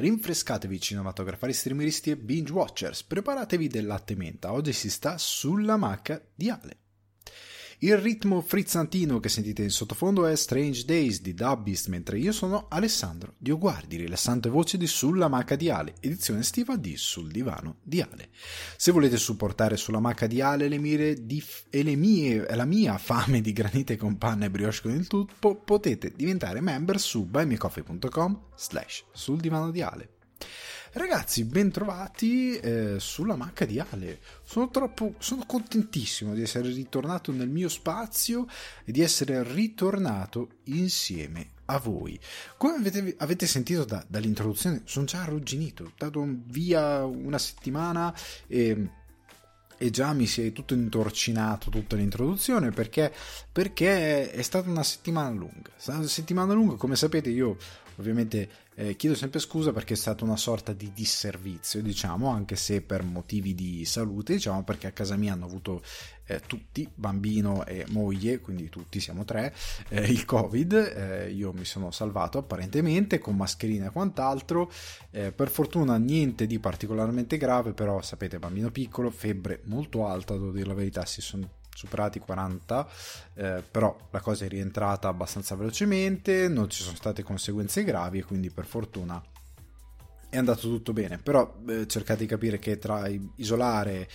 Rinfrescatevi cinematografari, streameristi e binge watchers, preparatevi del latte menta, oggi si sta sulla macca di Ale. Il ritmo frizzantino che sentite in sottofondo è Strange Days di Dubbist, mentre io sono Alessandro Dioguardi, rilassante voce di Sulla Maca di Ale, edizione estiva di Sul Divano di Ale. Se volete supportare Sulla Maca di Ale le mire di, e le mie, la mia fame di granite con panna e brioche con il tutto, potete diventare member su buymecoffee.com slash sul divano di Ale. Ragazzi, bentrovati eh, sulla macca di Ale. Sono, troppo, sono contentissimo di essere ritornato nel mio spazio e di essere ritornato insieme a voi. Come avete, avete sentito da, dall'introduzione, sono già arrugginito. dato via una settimana e e già mi si è tutto intorcinato tutta l'introduzione perché, perché è stata una settimana lunga. È stata una settimana lunga, come sapete io ovviamente eh, chiedo sempre scusa perché è stata una sorta di disservizio, diciamo, anche se per motivi di salute, diciamo, perché a casa mia hanno avuto eh, tutti, bambino e moglie, quindi tutti siamo tre, eh, il Covid, eh, io mi sono salvato apparentemente con mascherina e quant'altro, eh, per fortuna niente di particolarmente grave, però sapete, bambino piccolo, febbre molto alta, devo dire la verità, si sono superati 40, eh, però la cosa è rientrata abbastanza velocemente, non ci sono state conseguenze gravi e quindi per fortuna è andato tutto bene, però eh, cercate di capire che tra isolare,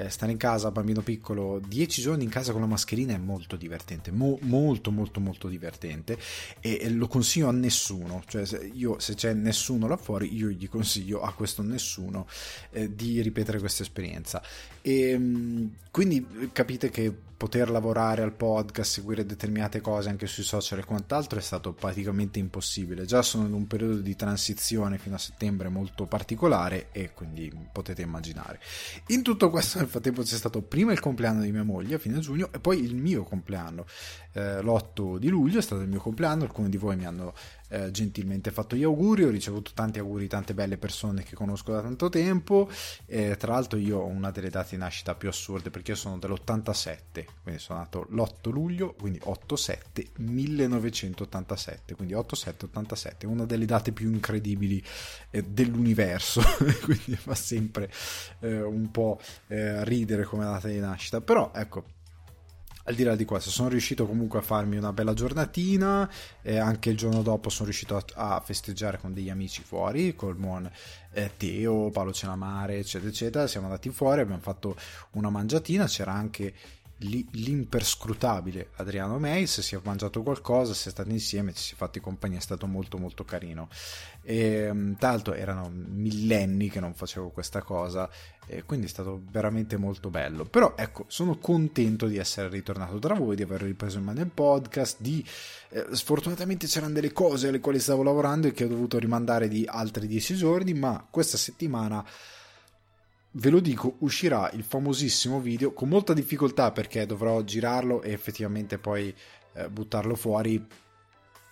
eh, stare in casa, bambino piccolo, 10 giorni in casa con la mascherina è molto divertente, mo- molto molto molto divertente e, e, lo consiglio a nessuno, cioè se, io se c'è nessuno là fuori io gli consiglio a questo nessuno eh, di ripetere questa esperienza e ehm, quindi capite che poter lavorare al podcast, seguire determinate cose anche sui social e quant'altro è stato praticamente impossibile. Già sono in un periodo di transizione fino a settembre molto particolare e quindi potete immaginare. In tutto questo nel frattempo c'è stato prima il compleanno di mia moglie a fine giugno e poi il mio compleanno. Eh, l'8 di luglio è stato il mio compleanno, alcuni di voi mi hanno eh, gentilmente fatto gli auguri, ho ricevuto tanti auguri, tante belle persone che conosco da tanto tempo, eh, tra l'altro io ho una delle date di nascita più assurde perché io sono dell'87, quindi sono nato l'8 luglio, quindi 8-7 1987, quindi 8-7-87, una delle date più incredibili eh, dell'universo, quindi fa sempre eh, un po' eh, ridere come data di nascita, però ecco al di là di questo sono riuscito comunque a farmi una bella giornatina e anche il giorno dopo sono riuscito a, a festeggiare con degli amici fuori col buon eh, Teo, Paolo Cenamare eccetera eccetera. Siamo andati fuori abbiamo fatto una mangiatina c'era anche l'imperscrutabile Adriano Meis si è mangiato qualcosa si è stati insieme ci si è fatti compagnia è stato molto molto carino. E, mm, tra l'altro erano millenni che non facevo questa cosa e quindi è stato veramente molto bello. Però ecco sono contento di essere ritornato tra voi di aver ripreso in mano il podcast di eh, sfortunatamente c'erano delle cose alle quali stavo lavorando e che ho dovuto rimandare di altri dieci giorni ma questa settimana ve lo dico, uscirà il famosissimo video con molta difficoltà perché dovrò girarlo e effettivamente poi eh, buttarlo fuori.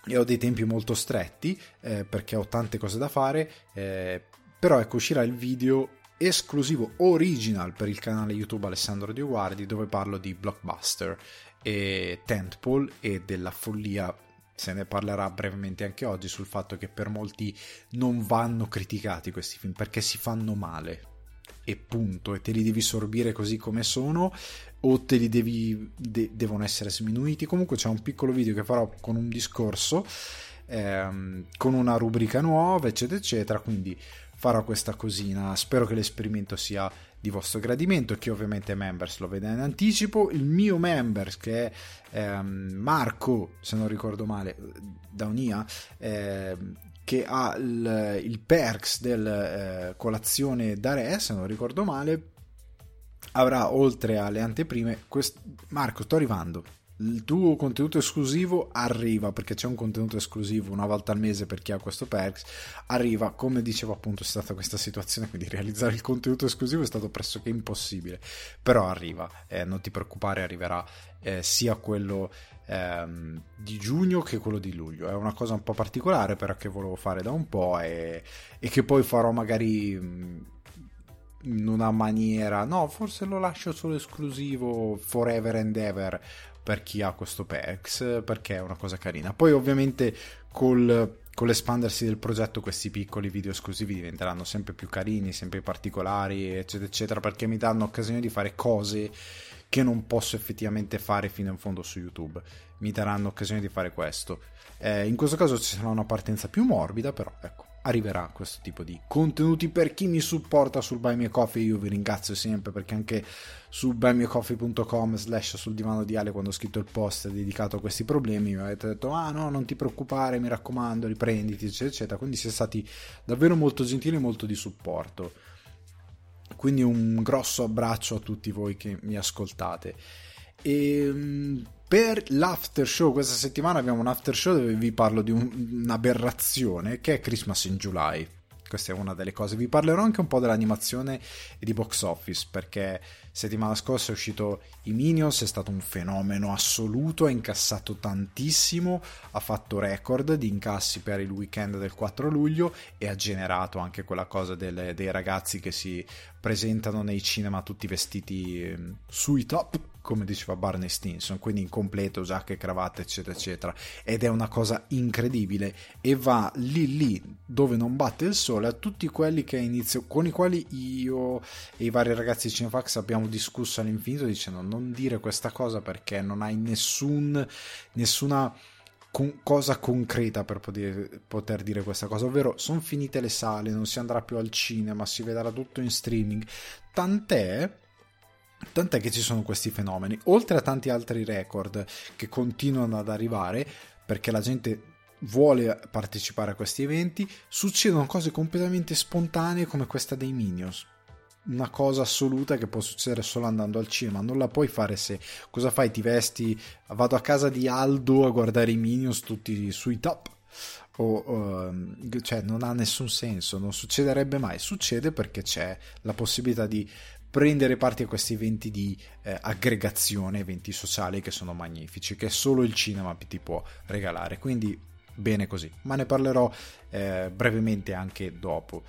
E ho dei tempi molto stretti eh, perché ho tante cose da fare, eh, però ecco uscirà il video esclusivo original per il canale YouTube Alessandro Dioguardi dove parlo di blockbuster e tentpole e della follia se ne parlerà brevemente anche oggi sul fatto che per molti non vanno criticati questi film perché si fanno male. E punto, e te li devi sorbire così come sono o te li devi de- devono essere sminuiti. Comunque c'è un piccolo video che farò con un discorso ehm, con una rubrica nuova, eccetera, eccetera, quindi farò questa cosina. Spero che l'esperimento sia di vostro gradimento che ovviamente Members lo veda in anticipo. Il mio Members, che è ehm, Marco, se non ricordo male, da Unia, eh, che ha il, il perks del eh, colazione da re, se non ricordo male, avrà oltre alle anteprime. Quest... Marco, sto arrivando. Il tuo contenuto esclusivo arriva perché c'è un contenuto esclusivo una volta al mese per chi ha questo perks. Arriva, come dicevo, appunto, è stata questa situazione. Quindi realizzare il contenuto esclusivo è stato pressoché impossibile. Però arriva, eh, non ti preoccupare, arriverà eh, sia quello ehm, di giugno che quello di luglio. È una cosa un po' particolare, però che volevo fare da un po' e, e che poi farò magari in una maniera. No, forse lo lascio solo esclusivo forever and ever per chi ha questo PEX perché è una cosa carina. Poi ovviamente col con l'espandersi del progetto questi piccoli video esclusivi diventeranno sempre più carini, sempre particolari, eccetera, eccetera, perché mi danno occasione di fare cose che non posso effettivamente fare fino in fondo su YouTube. Mi daranno occasione di fare questo. Eh, in questo caso ci sarà una partenza più morbida, però ecco, arriverà questo tipo di contenuti. Per chi mi supporta sul Buy Me Coffee io vi ringrazio sempre perché anche su buymecoffee.com slash sul divano di Ale quando ho scritto il post dedicato a questi problemi mi avete detto ah no non ti preoccupare mi raccomando riprenditi eccetera eccetera. Quindi siete stati davvero molto gentili e molto di supporto. Quindi un grosso abbraccio a tutti voi che mi ascoltate. E ehm, per l'after show questa settimana abbiamo un after show dove vi parlo di un, un'aberrazione che è Christmas in July. Questa è una delle cose. Vi parlerò anche un po' dell'animazione e di box office perché settimana scorsa è uscito i Minions, è stato un fenomeno assoluto, ha incassato tantissimo, ha fatto record di incassi per il weekend del 4 luglio e ha generato anche quella cosa delle, dei ragazzi che si presentano nei cinema tutti vestiti ehm, sui top come diceva Barney Stinson, quindi in completo, giacche, cravatte, eccetera, eccetera. Ed è una cosa incredibile. E va lì lì dove non batte il sole a tutti quelli che inizio, con i quali io e i vari ragazzi di Cinefax abbiamo discusso all'infinito dicendo non dire questa cosa perché non hai nessun, nessuna con cosa concreta per poter, poter, dire questa cosa, ovvero sono finite le sale, non si andrà più al cinema, si vedrà tutto in streaming, tant'è Tant'è che ci sono questi fenomeni, oltre a tanti altri record che continuano ad arrivare perché la gente vuole partecipare a questi eventi, succedono cose completamente spontanee come questa dei Minions. Una cosa assoluta che può succedere solo andando al cinema, non la puoi fare se cosa fai? Ti vesti, vado a casa di Aldo a guardare i Minions tutti sui top. O, uh, cioè non ha nessun senso, non succederebbe mai. Succede perché c'è la possibilità di prendere parte a questi eventi di eh, aggregazione, eventi sociali che sono magnifici, che solo il cinema ti può regalare. Quindi bene così, ma ne parlerò eh, brevemente anche dopo.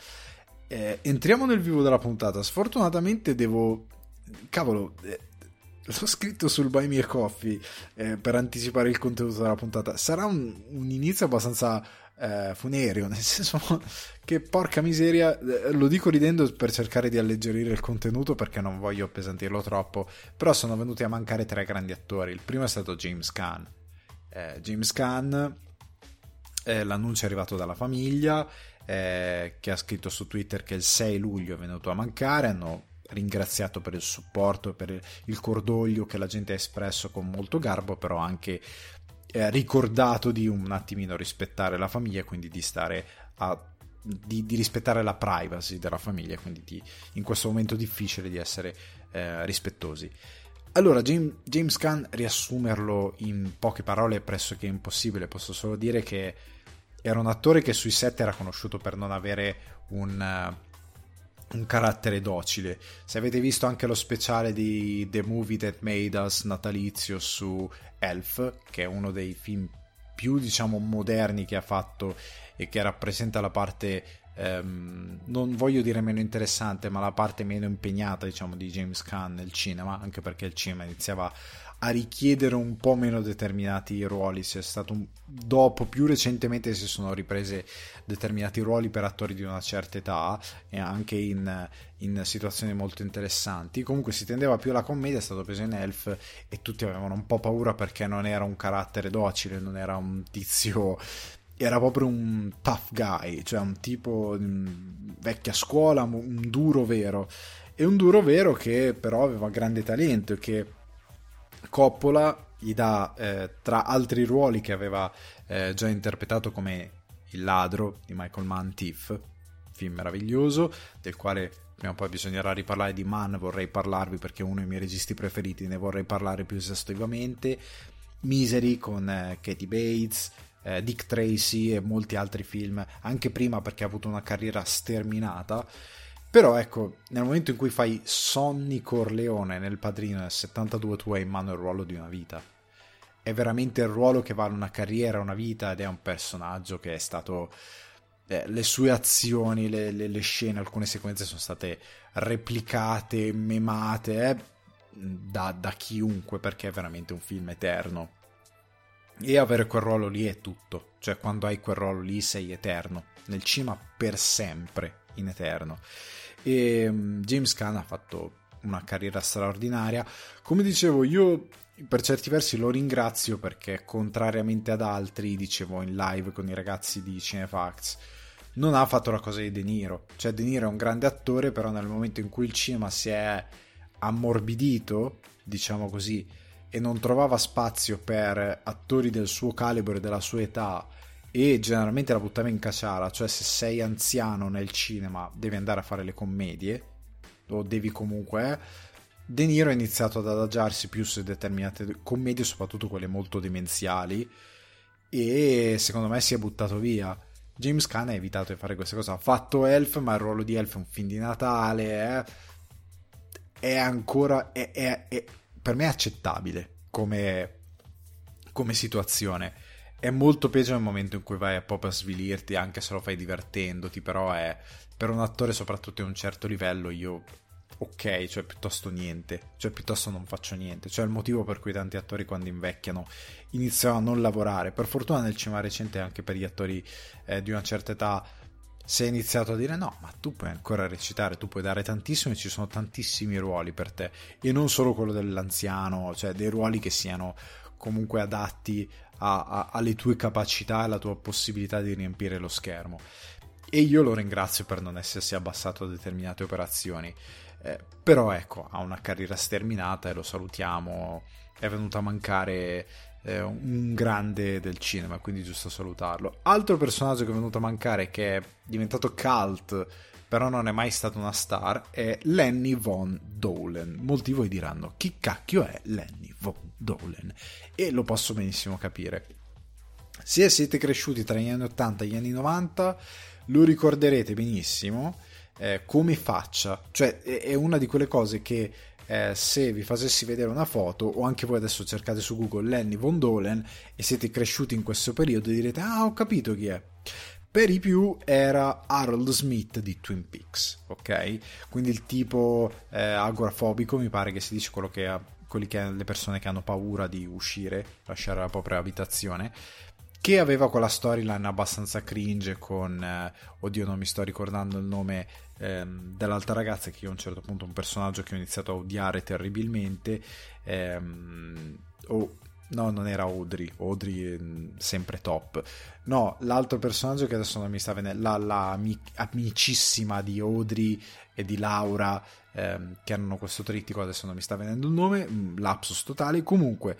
Eh, entriamo nel vivo della puntata. Sfortunatamente devo. Cavolo, eh, l'ho scritto sul Buy Me a Coffee eh, per anticipare il contenuto della puntata. Sarà un, un inizio abbastanza eh, funereo, nel senso che porca miseria, eh, lo dico ridendo per cercare di alleggerire il contenuto perché non voglio appesantirlo troppo, però sono venuti a mancare tre grandi attori. Il primo è stato James Caan. Eh, James Caan, eh, l'annuncio è arrivato dalla famiglia, eh, che ha scritto su Twitter che il 6 luglio è venuto a mancare, hanno ringraziato per il supporto, per il cordoglio che la gente ha espresso con molto garbo, però anche eh, ricordato di un attimino rispettare la famiglia, quindi di stare a di, di, rispettare la privacy della famiglia, quindi di, in questo momento difficile di essere eh, rispettosi. Allora, James, James Gunn, riassumerlo in poche parole è pressoché impossibile, posso solo dire che era un attore che sui set era conosciuto per non avere un, uh, un carattere docile. Se avete visto anche lo speciale di The Movie That Made Us natalizio su Elf, che è uno dei film più diciamo moderni che ha fatto e che rappresenta la parte ehm, non voglio dire meno interessante, ma la parte meno impegnata diciamo di James Caan nel cinema, anche perché il cinema iniziava a richiedere un po' meno determinati ruoli. C'è stato un... dopo, più recentemente, si sono riprese determinati ruoli per attori di una certa età e anche in, in situazioni molto interessanti. Comunque si tendeva più alla commedia, è stato preso in Elf e tutti avevano un po' paura perché non era un carattere docile, non era un tizio era proprio un tough guy, cioè un tipo vecchia scuola, un duro vero. E un duro vero che però aveva grande talento e che Coppola gli dà, eh, tra altri ruoli che aveva eh, già interpretato come Il ladro di Michael Mann Thief, film meraviglioso, del quale prima o poi bisognerà riparlare di Mann, vorrei parlarvi perché è uno dei miei registi preferiti, ne vorrei parlare più esaustivamente. Misery con eh, Katie Bates, eh, Dick Tracy e molti altri film, anche prima perché ha avuto una carriera sterminata. Però ecco, nel momento in cui fai Sonny Corleone nel padrino nel 72 tu hai in mano il ruolo di una vita. È veramente il ruolo che vale una carriera, una vita ed è un personaggio che è stato... Eh, le sue azioni, le, le, le, scene, alcune sequenze sono state replicate, memate eh, da, da chiunque perché è veramente un film eterno. e avere quel ruolo lì è tutto, cioè quando hai quel ruolo lì sei eterno, nel cinema per sempre, in eterno. E um, James Caan ha fatto una carriera straordinaria, come dicevo io per certi versi lo ringrazio perché contrariamente ad altri, dicevo in live con i ragazzi di Cinefax, non ha fatto la cosa di De Niro, cioè De Niro è un grande attore, però nel momento in cui il cinema si è ammorbidito, diciamo così, e non trovava spazio per attori del suo calibro e della sua età e generalmente la buttava in caciara, cioè se sei anziano nel cinema devi andare a fare le commedie o devi comunque eh, De Niro ha iniziato ad adagiarsi più su determinate commedie, soprattutto quelle molto demenziali e secondo me si è buttato via. James Caan ha evitato di fare queste cose, ha fatto Elf, ma il ruolo di Elf è un film di Natale, eh? è ancora è, è, è, per me è accettabile come, come situazione. È molto peggio nel momento in cui vai a proprio a svilirti, anche se lo fai divertendoti, però è per un attore soprattutto di un certo livello io ok, cioè piuttosto niente, cioè piuttosto non faccio niente, cioè il motivo per cui tanti attori quando invecchiano iniziano a non lavorare, per fortuna nel cinema recente anche per gli attori eh, di una certa età si è iniziato a dire no, ma tu puoi ancora recitare, tu puoi dare tantissimo e ci sono tantissimi ruoli per te. E non solo quello dell'anziano, cioè dei ruoli che siano comunque adatti a, a, alle tue capacità e alla tua possibilità di riempire lo schermo. E io lo ringrazio per non essersi abbassato a determinate operazioni. Eh, però ecco, ha una carriera sterminata e lo salutiamo. È venuto a mancare eh, un grande del cinema, quindi giusto salutarlo. Altro personaggio che è venuto a mancare, che è diventato cult, però non è mai stato una star, è Lenny Von Dolan. Molti di voi diranno, chi cacchio è Lenny Von Dolan? E lo posso benissimo capire. Se siete cresciuti tra gli anni 80 e gli anni 90, lo ricorderete benissimo eh, come faccia. Cioè, è una di quelle cose che eh, se vi facessi vedere una foto o anche voi adesso cercate su Google Lenny Von Dolen e siete cresciuti in questo periodo direte ah ho capito chi è per i più era Harold Smith di Twin Peaks ok quindi il tipo eh, agorafobico mi pare che si dice quello che ha che le persone che hanno paura di uscire lasciare la propria abitazione che aveva quella storyline abbastanza cringe con eh, oddio non mi sto ricordando il nome ehm, dell'altra ragazza che io a un certo punto un personaggio che ho iniziato a odiare terribilmente ehm, oh, no non era Audrey Audrey ehm, sempre top. No l'altro personaggio che adesso non mi sta venendo la, la amicissima di Audrey e di Laura ehm, che hanno questo trittico adesso non mi sta venendo il nome lapsus totale comunque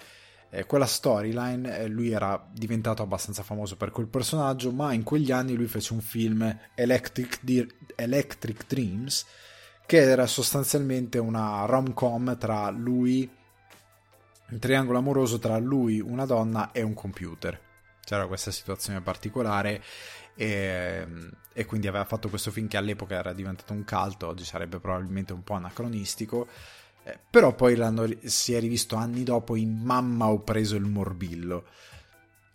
eh, quella storyline eh, lui era diventato abbastanza famoso per quel personaggio, ma in quegli anni lui fece un film Electric, Di- Electric Dreams che era sostanzialmente una rom-com tra lui un triangolo amoroso tra lui, una donna e un computer. C'era questa situazione particolare e, e, quindi aveva fatto questo film che all'epoca era diventato un caldo, oggi sarebbe probabilmente un po' anacronistico eh, però poi si è rivisto anni dopo in Mamma ho preso il morbillo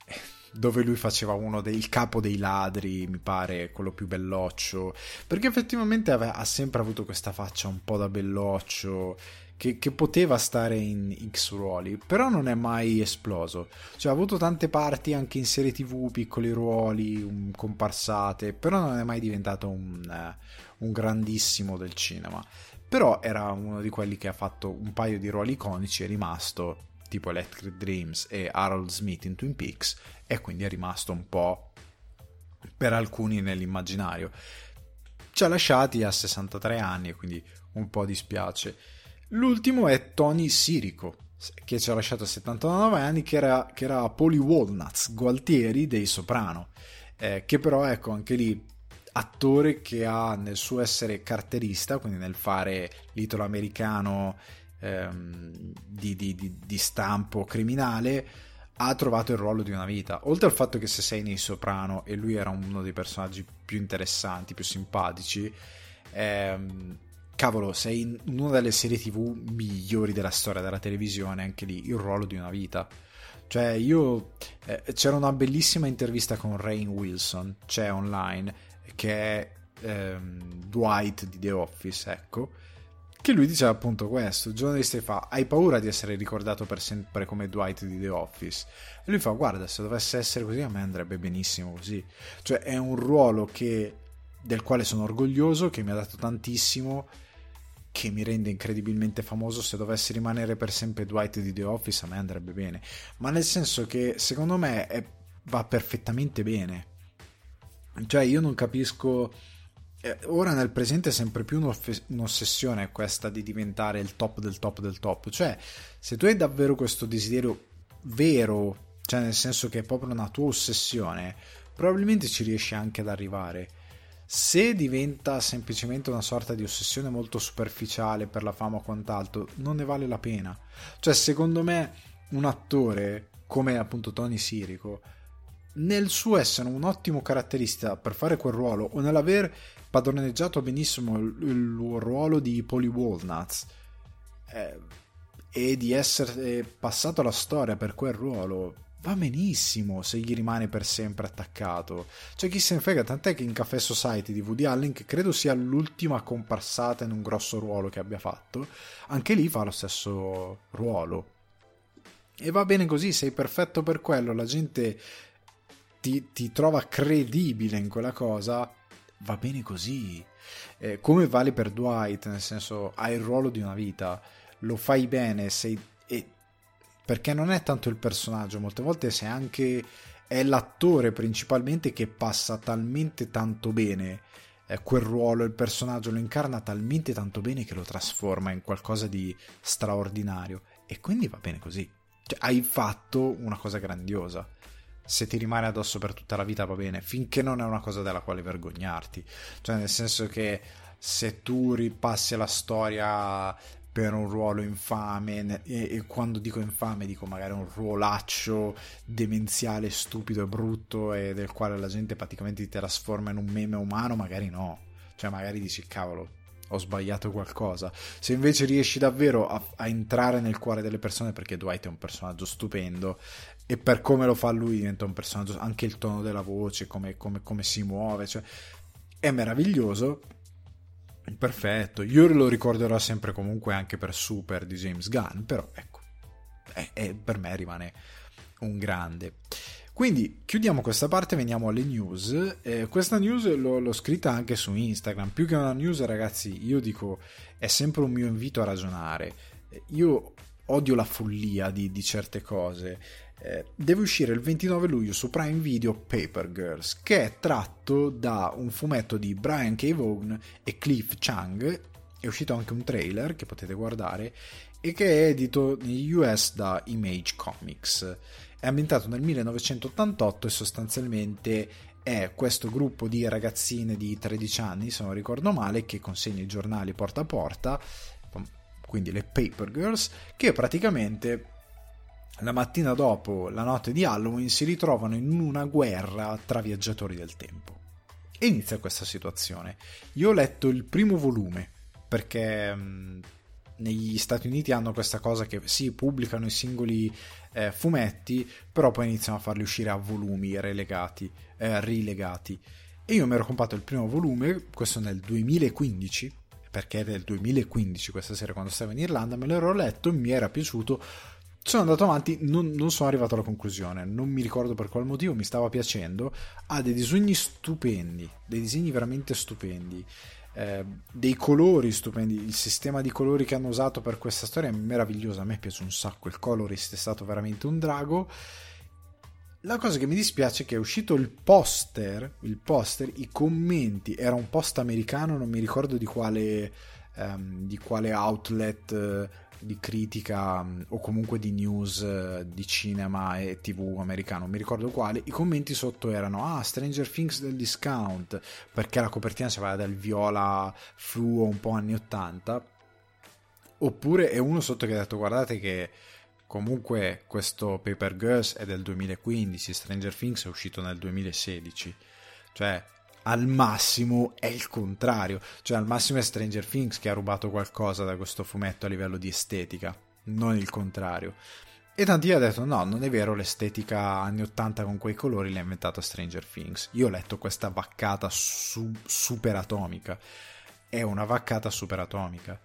eh, dove lui faceva uno del capo dei ladri, mi pare, quello più belloccio, perché effettivamente aveva, ha sempre avuto questa faccia un po' da belloccio, che, che, poteva stare in X ruoli, però non è mai esploso. Cioè ha avuto tante parti anche in serie tv, piccoli ruoli, un, comparsate, però non è mai diventato un, uh, un grandissimo del cinema però era uno di quelli che ha fatto un paio di ruoli iconici, è rimasto tipo Electric Dreams e Harold Smith in Twin Peaks e quindi è rimasto un po' per alcuni nell'immaginario. Ci ha lasciati a 63 anni quindi un po' dispiace. L'ultimo è Tony Sirico, che ci ha lasciato a 79 anni, che era, che era Polly Walnuts, Gualtieri dei Soprano, eh, che però ecco anche lì attore che ha nel suo essere carterista, quindi nel fare l'italo-americano ehm, di, di, di, di, stampo criminale, ha trovato il ruolo di una vita. Oltre al fatto che se sei nei Soprano e lui era uno dei personaggi più interessanti, più simpatici, ehm, cavolo, sei in una delle serie tv migliori della storia della televisione, anche lì il ruolo di una vita. Cioè, io eh, c'era una bellissima intervista con Rain Wilson, c'è online, che è ehm, Dwight di The Office, ecco, che lui diceva appunto questo, il giornalista fa hai paura di essere ricordato per sempre come Dwight di The Office e lui fa guarda se dovesse essere così a me andrebbe benissimo così, cioè è un ruolo che, del quale sono orgoglioso, che mi ha dato tantissimo, che mi rende incredibilmente famoso, se dovesse rimanere per sempre Dwight di The Office a me andrebbe bene, ma nel senso che secondo me è, va perfettamente bene, cioè io non capisco eh, ora nel presente è sempre più un'ossessione questa di diventare il top del top del top. Cioè, se tu hai davvero questo desiderio vero, cioè nel senso che è proprio una tua ossessione, probabilmente ci riesci anche ad arrivare. Se diventa semplicemente una sorta di ossessione molto superficiale per la fama o quant'altro, non ne vale la pena. Cioè, secondo me, un attore come appunto Tony Sirico, nel suo essere un ottimo caratterista per fare quel ruolo o nell'aver padroneggiato benissimo il, il ruolo di Polly Walnuts eh, e di essere passato alla storia per quel ruolo va benissimo se gli rimane per sempre attaccato. Cioè, chi se ne frega, tant'è che in Café Society di Woody Allen, che credo sia l'ultima comparsata in un grosso ruolo che abbia fatto, anche lì fa lo stesso ruolo. E va bene così, sei perfetto per quello, la gente ti, ti trova credibile in quella cosa, va bene così. Eh, come vale per Dwight, nel senso hai il ruolo di una vita, lo fai bene, sei... Perché non è tanto il personaggio, molte volte sei anche... è l'attore principalmente che passa talmente tanto bene eh, quel ruolo, il personaggio lo incarna talmente tanto bene che lo trasforma in qualcosa di straordinario e quindi va bene così. Cioè, hai fatto una cosa grandiosa se ti rimane addosso per tutta la vita va bene, finché non è una cosa della quale vergognarti. Cioè, nel senso che se tu ripassi la storia per un ruolo infame, e, e, quando dico infame dico magari un ruolaccio demenziale, stupido e brutto e del quale la gente praticamente ti trasforma in un meme umano, magari no. Cioè, magari dici, cavolo, ho sbagliato qualcosa. Se invece riesci davvero a, a, entrare nel cuore delle persone, perché Dwight è un personaggio stupendo, e per come lo fa lui diventa un personaggio, anche il tono della voce, come, come, come si muove, cioè, è meraviglioso. Perfetto, io lo ricorderò sempre comunque anche per Super di James Gunn, però ecco, è, è, per me rimane un grande. Quindi chiudiamo questa parte veniamo alle news. Eh, questa news l'ho, l'ho, scritta anche su Instagram. Più che una news, ragazzi, io dico è sempre un mio invito a ragionare. Io odio la follia di, di certe cose. Eh, deve uscire il 29 luglio su Prime Video Paper Girls, che è tratto da un fumetto di Brian K. Vaughan e Cliff Chang. È uscito anche un trailer che potete guardare e che è edito negli US da Image Comics è ambientato nel 1988 e sostanzialmente è questo gruppo di ragazzine di 13 anni, se non ricordo male, che consegna i giornali porta a porta, quindi le Paper Girls, che praticamente la mattina dopo la notte di Halloween si ritrovano in una guerra tra viaggiatori del tempo. E inizia questa situazione. Io ho letto il primo volume perché mh, negli Stati Uniti hanno questa cosa che sì, pubblicano i singoli eh, fumetti, però poi iniziano a farli uscire a volumi relegati, eh, rilegati. E io mi ero comprato il primo volume, questo nel 2015, perché è del 2015 questa sera quando stavo in Irlanda, me l'ero letto, mi era piaciuto, sono andato avanti, non, non, sono arrivato alla conclusione, non mi ricordo per quale motivo, mi stava piacendo, ha dei disegni stupendi, dei disegni veramente stupendi eh, dei colori stupendi, il sistema di colori che hanno usato per questa storia è meraviglioso, a me piace un sacco, il colorist è stato veramente un drago. La cosa che mi dispiace è che è uscito il poster, il poster, i commenti, era un post americano, non mi ricordo di quale, um, di quale outlet di critica mm, o comunque di news eh, di cinema e tv americano, mi ricordo quale, i commenti sotto erano ah Stranger Things del discount perché la copertina si aveva del viola fluo un po' anni 80 oppure è uno sotto che ha detto guardate che comunque questo Paper Girls è del 2015 Stranger Things è uscito nel 2016 cioè al massimo è il contrario, cioè al massimo è Stranger Things che ha rubato qualcosa da questo fumetto a livello di estetica, non il contrario. E tanti hanno detto no, non è vero, l'estetica anni 80 con quei colori l'ha inventato Stranger Things. Io ho letto questa vaccata su- super atomica. È una vaccata super atomica.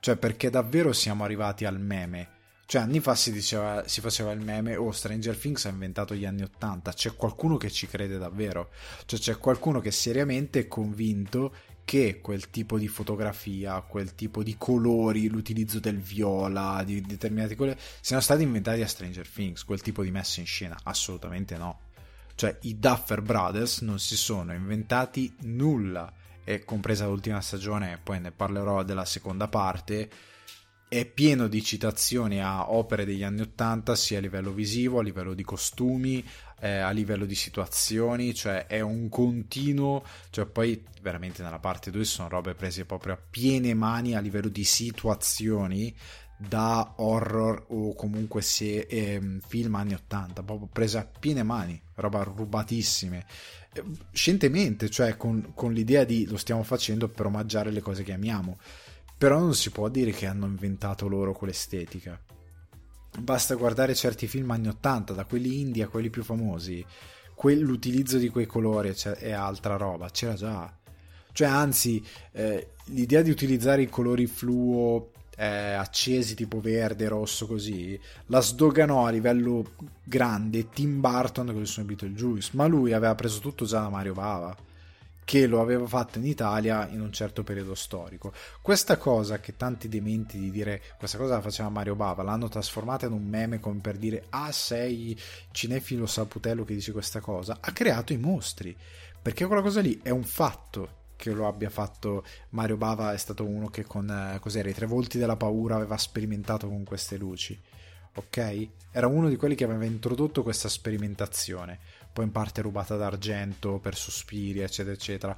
Cioè, perché davvero siamo arrivati al meme. Cioè, anni fa si, diceva, si faceva il meme, oh, Stranger Things ha inventato gli anni Ottanta. C'è qualcuno che ci crede davvero. Cioè, c'è qualcuno che seriamente è convinto che quel tipo di fotografia, quel tipo di colori, l'utilizzo del viola, di determinati colori, siano stati inventati a Stranger Things, quel tipo di messa in scena. Assolutamente no. Cioè, i Duffer Brothers non si sono inventati nulla e compresa l'ultima stagione, poi ne parlerò della seconda parte, è pieno di citazioni a opere degli anni Ottanta, sia a livello visivo, a livello di costumi, eh, a livello di situazioni, cioè è un continuo, cioè poi veramente nella parte 2 sono robe prese proprio a piene mani a livello di situazioni da horror o comunque se eh, film anni 80, proprio prese a piene mani, roba rubatissime scientemente, cioè con, con, l'idea di lo stiamo facendo per omaggiare le cose che amiamo. Però non si può dire che hanno inventato loro quell'estetica. Basta guardare certi film anni 80, da quelli indie a quelli più famosi. l'utilizzo di quei colori è altra roba, c'era già. Cioè, anzi, eh, l'idea di utilizzare i colori fluo eh, accesi tipo verde, rosso così, la sdoganò a livello grande Tim Burton con il suo Beetlejuice, ma lui aveva preso tutto già da Mario Bava che lo aveva fatto in Italia in un certo periodo storico. Questa cosa che tanti dementi di dire questa cosa la faceva Mario Bava, l'hanno trasformata in un meme come per dire ah sei cinefilo saputello che dice questa cosa, ha creato i mostri, perché quella cosa lì è un fatto che lo abbia fatto Mario Bava è stato uno che con eh, cos'era, i tre volti della paura aveva sperimentato con queste luci. Ok? Era uno di quelli che aveva introdotto questa sperimentazione, poi in parte rubata d'argento per Suspiria, eccetera, eccetera.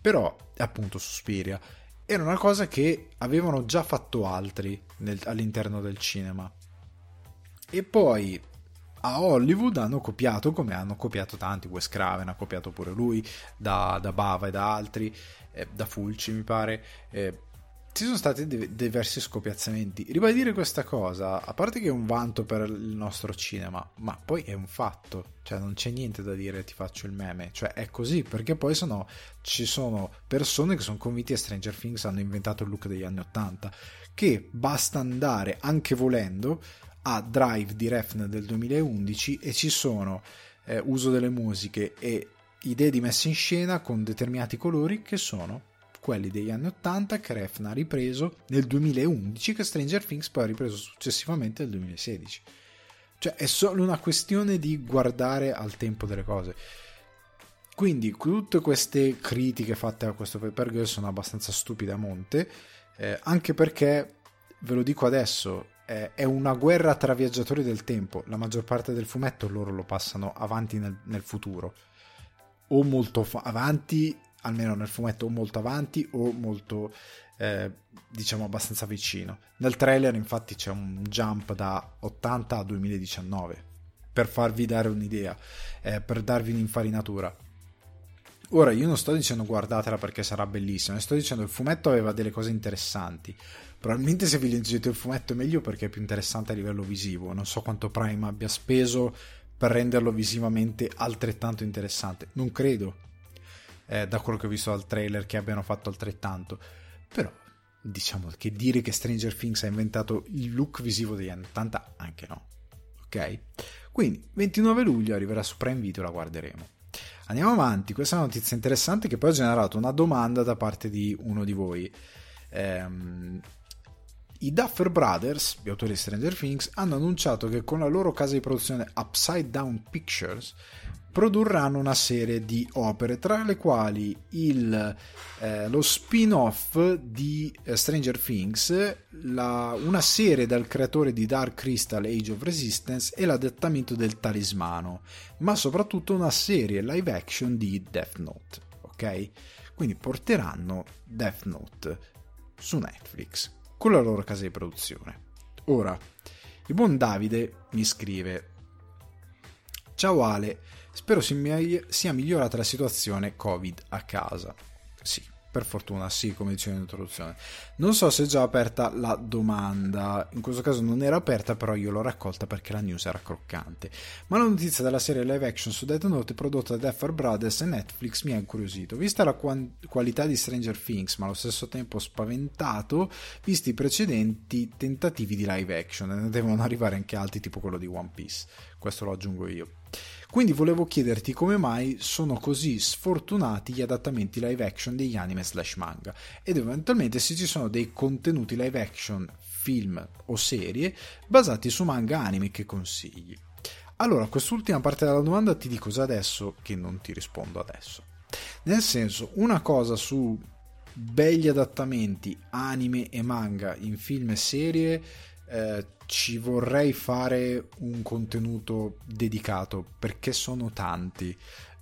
Però, appunto, Suspiria era una cosa che avevano già fatto altri nel, all'interno del cinema. E poi a Hollywood hanno copiato come hanno copiato tanti, Wes Craven ha copiato pure lui da, da Bava e da altri, eh, da Fulci mi pare. Eh, ci sono stati de- diversi scopiazzamenti. Ribadire questa cosa, a parte che è un vanto per il nostro cinema, ma poi è un fatto, cioè non c'è niente da dire, ti faccio il meme, cioè è così, perché poi sono, ci sono persone che sono convinte a Stranger Things hanno inventato il look degli anni 80, che basta andare, anche volendo, a Drive di Refn del 2011 e ci sono eh, uso delle musiche e idee di messa in scena con determinati colori che sono quelli degli anni 80 che Refn ha ripreso nel 2011 che Stranger Things poi ha ripreso successivamente nel 2016 cioè è solo una questione di guardare al tempo delle cose. Quindi tutte queste critiche fatte a questo paper girl sono abbastanza stupide a monte eh, anche perché ve lo dico adesso è una guerra tra viaggiatori del tempo. La maggior parte del fumetto loro lo passano avanti nel, nel futuro, o molto fa- avanti, almeno nel fumetto, o molto avanti o molto, eh, diciamo, abbastanza vicino. Nel trailer, infatti, c'è un jump da 80 a 2019 per farvi dare un'idea, eh, per darvi un'infarinatura. Ora, io non sto dicendo guardatela perché sarà bellissima, sto dicendo il fumetto aveva delle cose interessanti. Probabilmente se vi leggete il fumetto è meglio perché è più interessante a livello visivo. Non so quanto Prime abbia speso per renderlo visivamente altrettanto interessante. Non credo, eh, da quello che ho visto dal trailer, che abbiano fatto altrettanto. Però diciamo che dire che Stranger Things ha inventato il look visivo degli anni 80, anche no. Ok? Quindi 29 luglio arriverà su Prime Video, la guarderemo. Andiamo avanti, questa è una notizia interessante che poi ha generato una domanda da parte di uno di voi. Ehm, i Duffer Brothers, gli autori di Stranger Things, hanno annunciato che con la loro casa di produzione Upside Down Pictures produrranno una serie di opere, tra le quali il, eh, lo spin-off di eh, Stranger Things, la, una serie dal creatore di Dark Crystal Age of Resistance e l'adattamento del Talismano, ma soprattutto una serie live action di Death Note. Ok? Quindi porteranno Death Note su Netflix con la loro casa di produzione. Ora, il buon Davide mi scrive: Ciao Ale, spero sia migliorata la situazione Covid a casa. Sì, Per fortuna, sì, come dicevo in introduzione. Non so se è già aperta la domanda, in questo caso non era aperta, però io l'ho raccolta perché la news era croccante. Ma la notizia della serie live action su Death Note prodotta da Duffer Brothers e Netflix mi ha incuriosito. Vista la qualità di Stranger Things, ma allo stesso tempo spaventato, visti i precedenti tentativi di live action, ne devono arrivare anche altri tipo quello di One Piece. Questo lo aggiungo io. Quindi volevo chiederti come mai sono così sfortunati gli adattamenti live action degli anime slash manga ed eventualmente se ci sono dei contenuti live action, film o serie basati su manga anime che consigli. Allora, quest'ultima parte della domanda ti dico già adesso che non ti rispondo adesso. Nel senso, una cosa su belli adattamenti anime e manga in film e serie eh, ci vorrei fare un contenuto dedicato perché sono tanti.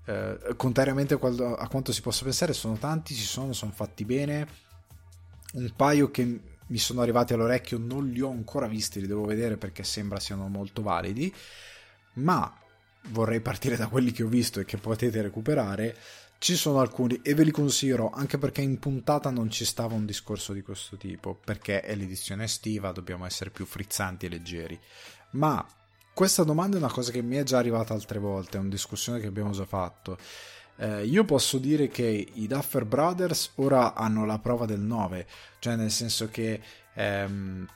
Eh, contrariamente a, quanto si possa pensare, sono tanti, ci sono, sono fatti bene. Un paio che mi sono arrivati all'orecchio non li ho ancora visti, li devo vedere perché sembra siano molto validi. Ma vorrei partire da quelli che ho visto e che potete recuperare ci sono alcuni e ve li consiglierò anche perché in puntata non ci stava un discorso di questo tipo, perché è l'edizione estiva, dobbiamo essere più frizzanti e leggeri. Ma questa domanda è una cosa che mi è già arrivata altre volte, è una discussione che abbiamo già fatto. Eh, io posso dire che i Duffer Brothers ora hanno la prova del 9, cioè nel senso che ehm,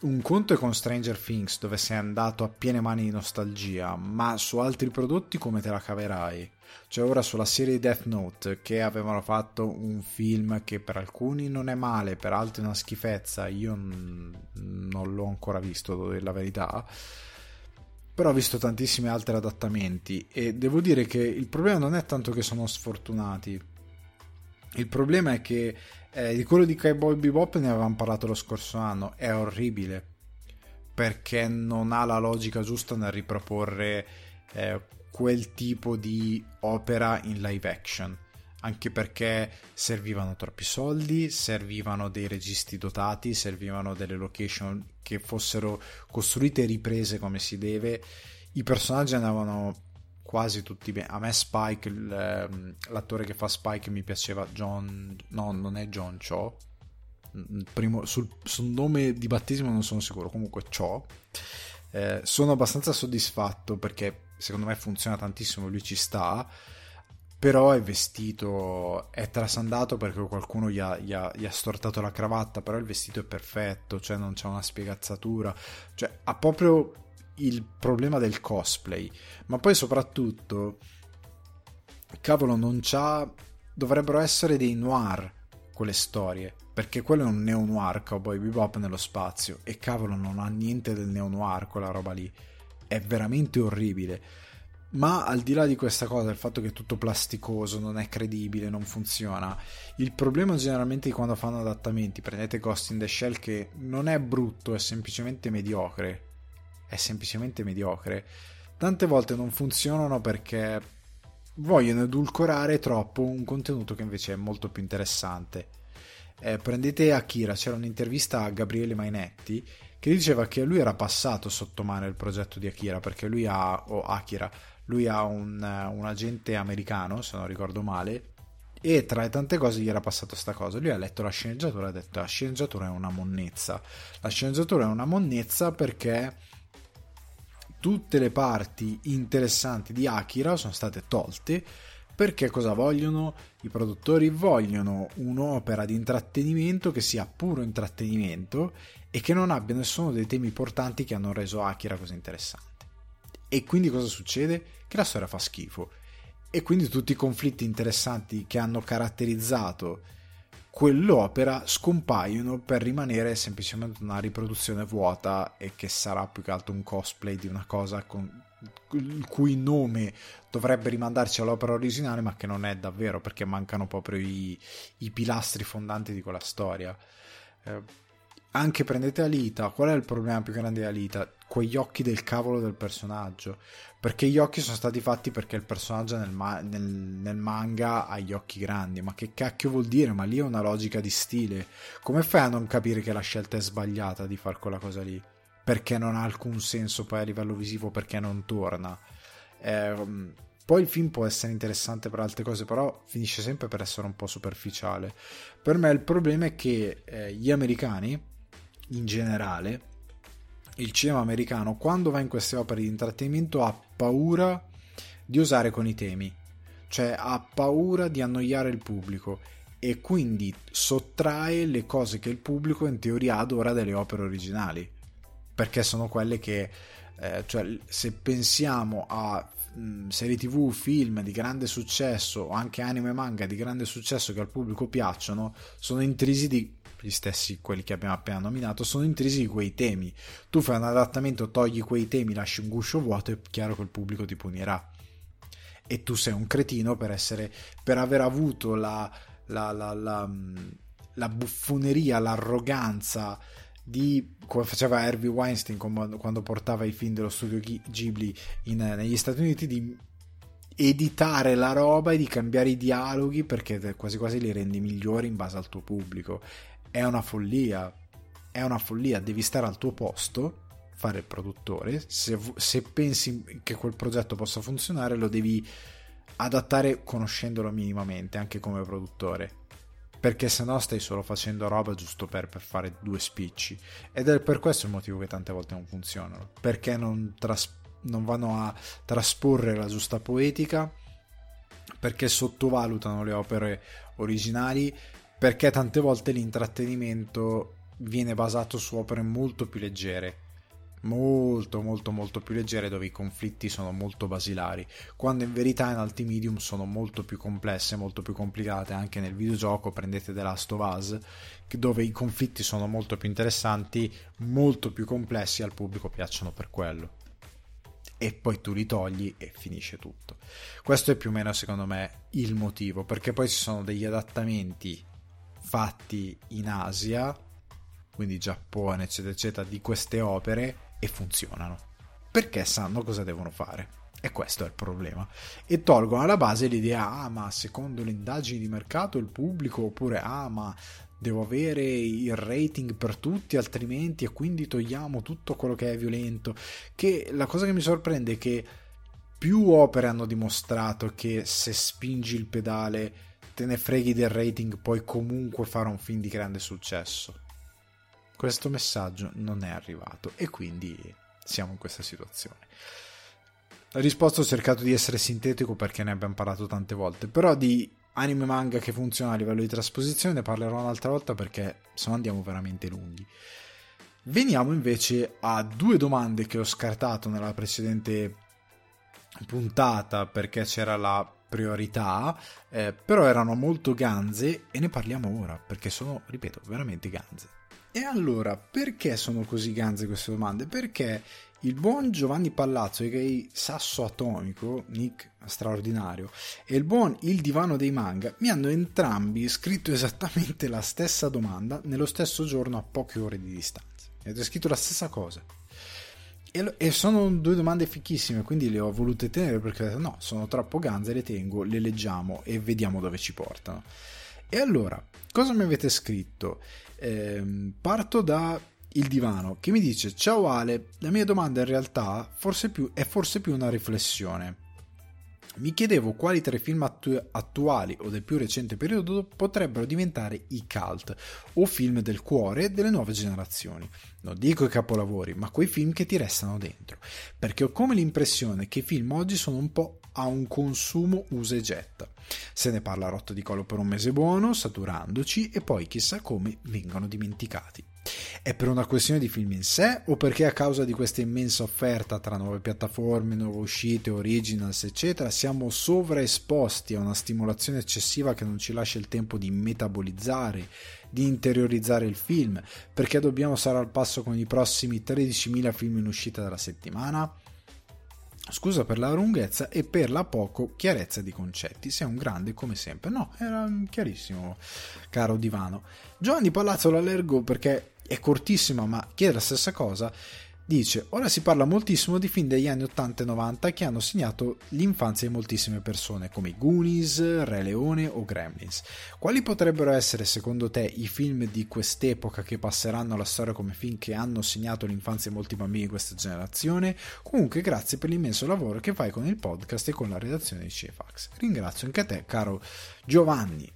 un conto è con Stranger Things dove sei andato a piene mani di nostalgia, ma su altri prodotti come te la caverai? Cioè ora sulla serie Death Note che avevano fatto un film che per alcuni non è male, per altri è una schifezza, io non l'ho ancora visto, devo dire la verità. Però ho visto tantissimi altri adattamenti e devo dire che il problema non è tanto che sono sfortunati. Il problema è che eh, di quello di Cowboy Bebop ne avevamo parlato lo scorso anno, è orribile perché non ha la logica giusta nel riproporre eh, quel tipo di opera in live action anche perché servivano troppi soldi, servivano dei registi dotati, servivano delle location che fossero costruite e riprese come si deve. I personaggi andavano quasi tutti bene. A me Spike, ehm, l'attore che fa Spike mi piaceva, John... No, non è John Cho. Primo, sul, sul nome di battesimo non sono sicuro, comunque Cho. Eh, sono abbastanza soddisfatto perché secondo me funziona tantissimo, lui ci sta, però è vestito, è trasandato perché qualcuno gli ha, gli, ha, gli ha, stortato la cravatta, però il vestito è perfetto, cioè non c'è una spiegazzatura, cioè ha proprio il problema del cosplay, ma poi soprattutto, cavolo, non c'ha, dovrebbero essere dei noir quelle storie, perché quello è un neo noir cowboy bebop nello spazio, e cavolo non ha niente del neo noir quella roba lì è veramente orribile. Ma al di là di questa cosa, il fatto che è tutto plasticoso, non è credibile, non funziona, il problema generalmente di quando fanno adattamenti, prendete Ghost in the Shell che non è brutto, è semplicemente mediocre. È semplicemente mediocre. Tante volte non funzionano perché vogliono edulcorare troppo un contenuto che invece è molto più interessante. Eh, prendete Akira, c'era un'intervista a Gabriele Mainetti che diceva che lui era passato sotto mano il progetto di Akira perché lui ha, o Akira, lui ha un, un agente americano, se non ricordo male, e tra le tante cose gli era passato sta cosa. Lui ha letto la sceneggiatura e ha detto la sceneggiatura è una monnezza. La sceneggiatura è una monnezza perché tutte le parti interessanti di Akira sono state tolte perché cosa vogliono? I produttori vogliono un'opera di intrattenimento che sia puro intrattenimento e che non abbia nessuno dei temi portanti che hanno reso Akira così interessante. E quindi cosa succede? Che la storia fa schifo. E quindi tutti i conflitti interessanti che hanno caratterizzato quell'opera scompaiono per rimanere semplicemente una riproduzione vuota e che sarà più che altro un cosplay di una cosa con il cui nome dovrebbe rimandarci all'opera originale, ma che non è davvero perché mancano proprio i, i pilastri fondanti di quella storia. Eh, anche prendete Alita, qual è il problema più grande di Alita? Quegli occhi del cavolo del personaggio. Perché gli occhi sono stati fatti perché il personaggio nel, ma- nel, nel, manga ha gli occhi grandi. Ma che cacchio vuol dire? Ma lì è una logica di stile. Come fai a non capire che la scelta è sbagliata di fare quella cosa lì? perché non ha alcun senso poi a livello visivo perché non torna. Eh, Poi il film può essere interessante per altre cose, però finisce sempre per essere un po' superficiale. Per me il problema è che eh, gli americani, in generale, il cinema americano, quando va in queste opere di intrattenimento, ha paura di osare con i temi, cioè ha paura di annoiare il pubblico e quindi sottrae le cose che il pubblico in teoria adora delle opere originali, perché sono quelle che, eh, cioè, se pensiamo a mh, serie tv, film di grande successo o anche anime e manga di grande successo che al pubblico piacciono, sono intrisi di gli stessi quelli che abbiamo appena nominato, sono intrisi di quei temi. Tu fai un adattamento, togli quei temi, lasci un guscio vuoto, è chiaro che il pubblico ti punirà. E tu sei un cretino per essere per aver avuto la, la, la, la, la buffoneria, l'arroganza di come faceva Harvey Weinstein quando portava i film dello studio Ghibli in, negli Stati Uniti di editare la roba e di cambiare i dialoghi perché quasi quasi li rendi migliori in base al tuo pubblico è una follia è una follia devi stare al tuo posto fare il produttore. Se, se pensi che quel progetto possa funzionare lo devi adattare conoscendolo minimamente anche come produttore. Perché se no stai solo facendo roba giusto per, per, fare due spicci. Ed è per questo il motivo che tante volte non funzionano. Perché non, tras- non vanno a trasporre la giusta poetica perché sottovalutano le opere originali perché tante volte l'intrattenimento viene basato su opere molto più leggere. Molto molto molto più leggere dove i conflitti sono molto basilari. Quando in verità in alti medium sono molto più complesse molto più complicate. Anche nel videogioco prendete The Last of Us dove i conflitti sono molto più interessanti molto più complessi al pubblico piacciono per quello. E poi tu li togli e finisce tutto. Questo è più o meno secondo me il motivo perché poi ci sono degli adattamenti fatti in Asia quindi Giappone eccetera eccetera di queste opere e funzionano. Perché sanno cosa devono fare. E questo è il problema. E tolgono alla base l'idea, ah ma secondo le indagini di mercato il pubblico, oppure ah ma devo avere il rating per tutti altrimenti e quindi togliamo tutto quello che è violento. Che la cosa che mi sorprende è che più opere hanno dimostrato che se spingi il pedale te ne freghi del rating puoi comunque fare un film di grande successo questo messaggio non è arrivato e quindi siamo in questa situazione. La risposta ho cercato di essere sintetico perché ne abbiamo parlato tante volte, però di anime manga che funziona a livello di trasposizione ne parlerò un'altra volta perché se no andiamo veramente lunghi. Veniamo invece a due domande che ho scartato nella precedente puntata perché c'era la priorità, eh, però erano molto ganze e ne parliamo ora perché sono, ripeto, veramente ganze. E allora, perché sono così ganze queste domande? Perché il buon Giovanni Pallazzo, che è sasso atomico, Nick straordinario, e il buon Il divano dei manga mi hanno entrambi scritto esattamente la stessa domanda nello stesso giorno a poche ore di distanza. Mi avete scritto la stessa cosa. E, sono due domande fichissime, quindi le ho volute tenere perché no, sono troppo ganze, le tengo, le leggiamo e vediamo dove ci portano. E allora, cosa mi avete scritto? Eh, parto da il divano che mi dice ciao Ale, la mia domanda in realtà forse più, è forse più una riflessione. Mi chiedevo quali tre film attu- attuali o del più recente periodo potrebbero diventare i cult o film del cuore delle nuove generazioni. Non dico i capolavori, ma quei film che ti restano dentro, perché ho come l'impressione che i film oggi sono un po' a un consumo usa e getta. Se ne parla a rotto di collo per un mese buono, saturandoci e poi chissà come vengono dimenticati. È per una questione di film in sé o perché a causa di questa immensa offerta tra nuove piattaforme, nuove uscite, originals, eccetera, siamo sovraesposti a una stimolazione eccessiva che non ci lascia il tempo di metabolizzare, di interiorizzare il film, perché dobbiamo stare al passo con i prossimi 13.000 film in uscita della settimana? Scusa per la lunghezza e per la poco chiarezza di concetti. Sei un grande come sempre. No, era chiarissimo, caro divano. Giovanni Palazzo la leggo perché è cortissima, ma chiede la stessa cosa. Dice, ora si parla moltissimo di film degli anni 80 e 90 che hanno segnato l'infanzia di moltissime persone, come i Goonies, Re Leone o Gremlins. Quali potrebbero essere, secondo te, i film di quest'epoca che passeranno alla storia come film che hanno segnato l'infanzia di molti bambini di questa generazione? Comunque, grazie per l'immenso lavoro che fai con il podcast e con la redazione di CFAX. Ringrazio anche te, caro Giovanni.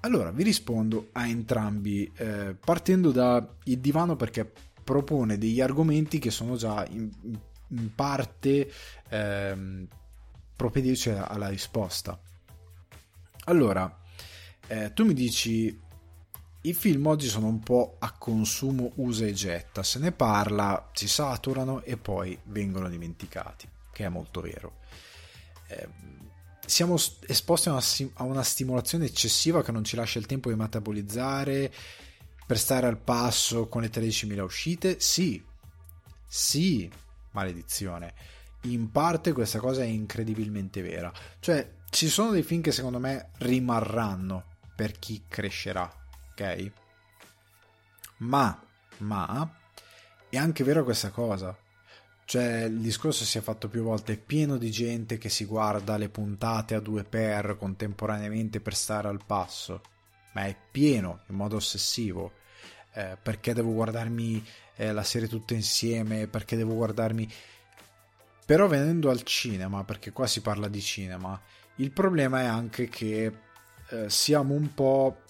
Allora, vi rispondo a entrambi, eh, partendo dal divano perché propone degli argomenti che sono già in, in parte ehm, propedeutici alla risposta. Allora, eh, tu mi dici i film oggi sono un po' a consumo usa e getta, se ne parla, si saturano e poi vengono dimenticati, che è molto vero. Eh, siamo esposti a una, a una, stimolazione eccessiva che non ci lascia il tempo di metabolizzare per stare al passo con le 13.000 uscite? Sì, sì, maledizione. In parte questa cosa è incredibilmente vera. Cioè, ci sono dei film che secondo me rimarranno per chi crescerà, ok? Ma, ma, è anche vero questa cosa. Cioè, il discorso si è fatto più volte, è pieno di gente che si guarda le puntate a due per contemporaneamente per stare al passo ma è pieno in modo ossessivo. Eh, perché devo guardarmi eh, la serie tutta insieme? Perché devo guardarmi. Però venendo al cinema, perché qua si parla di cinema, il problema è anche che eh, siamo un po'.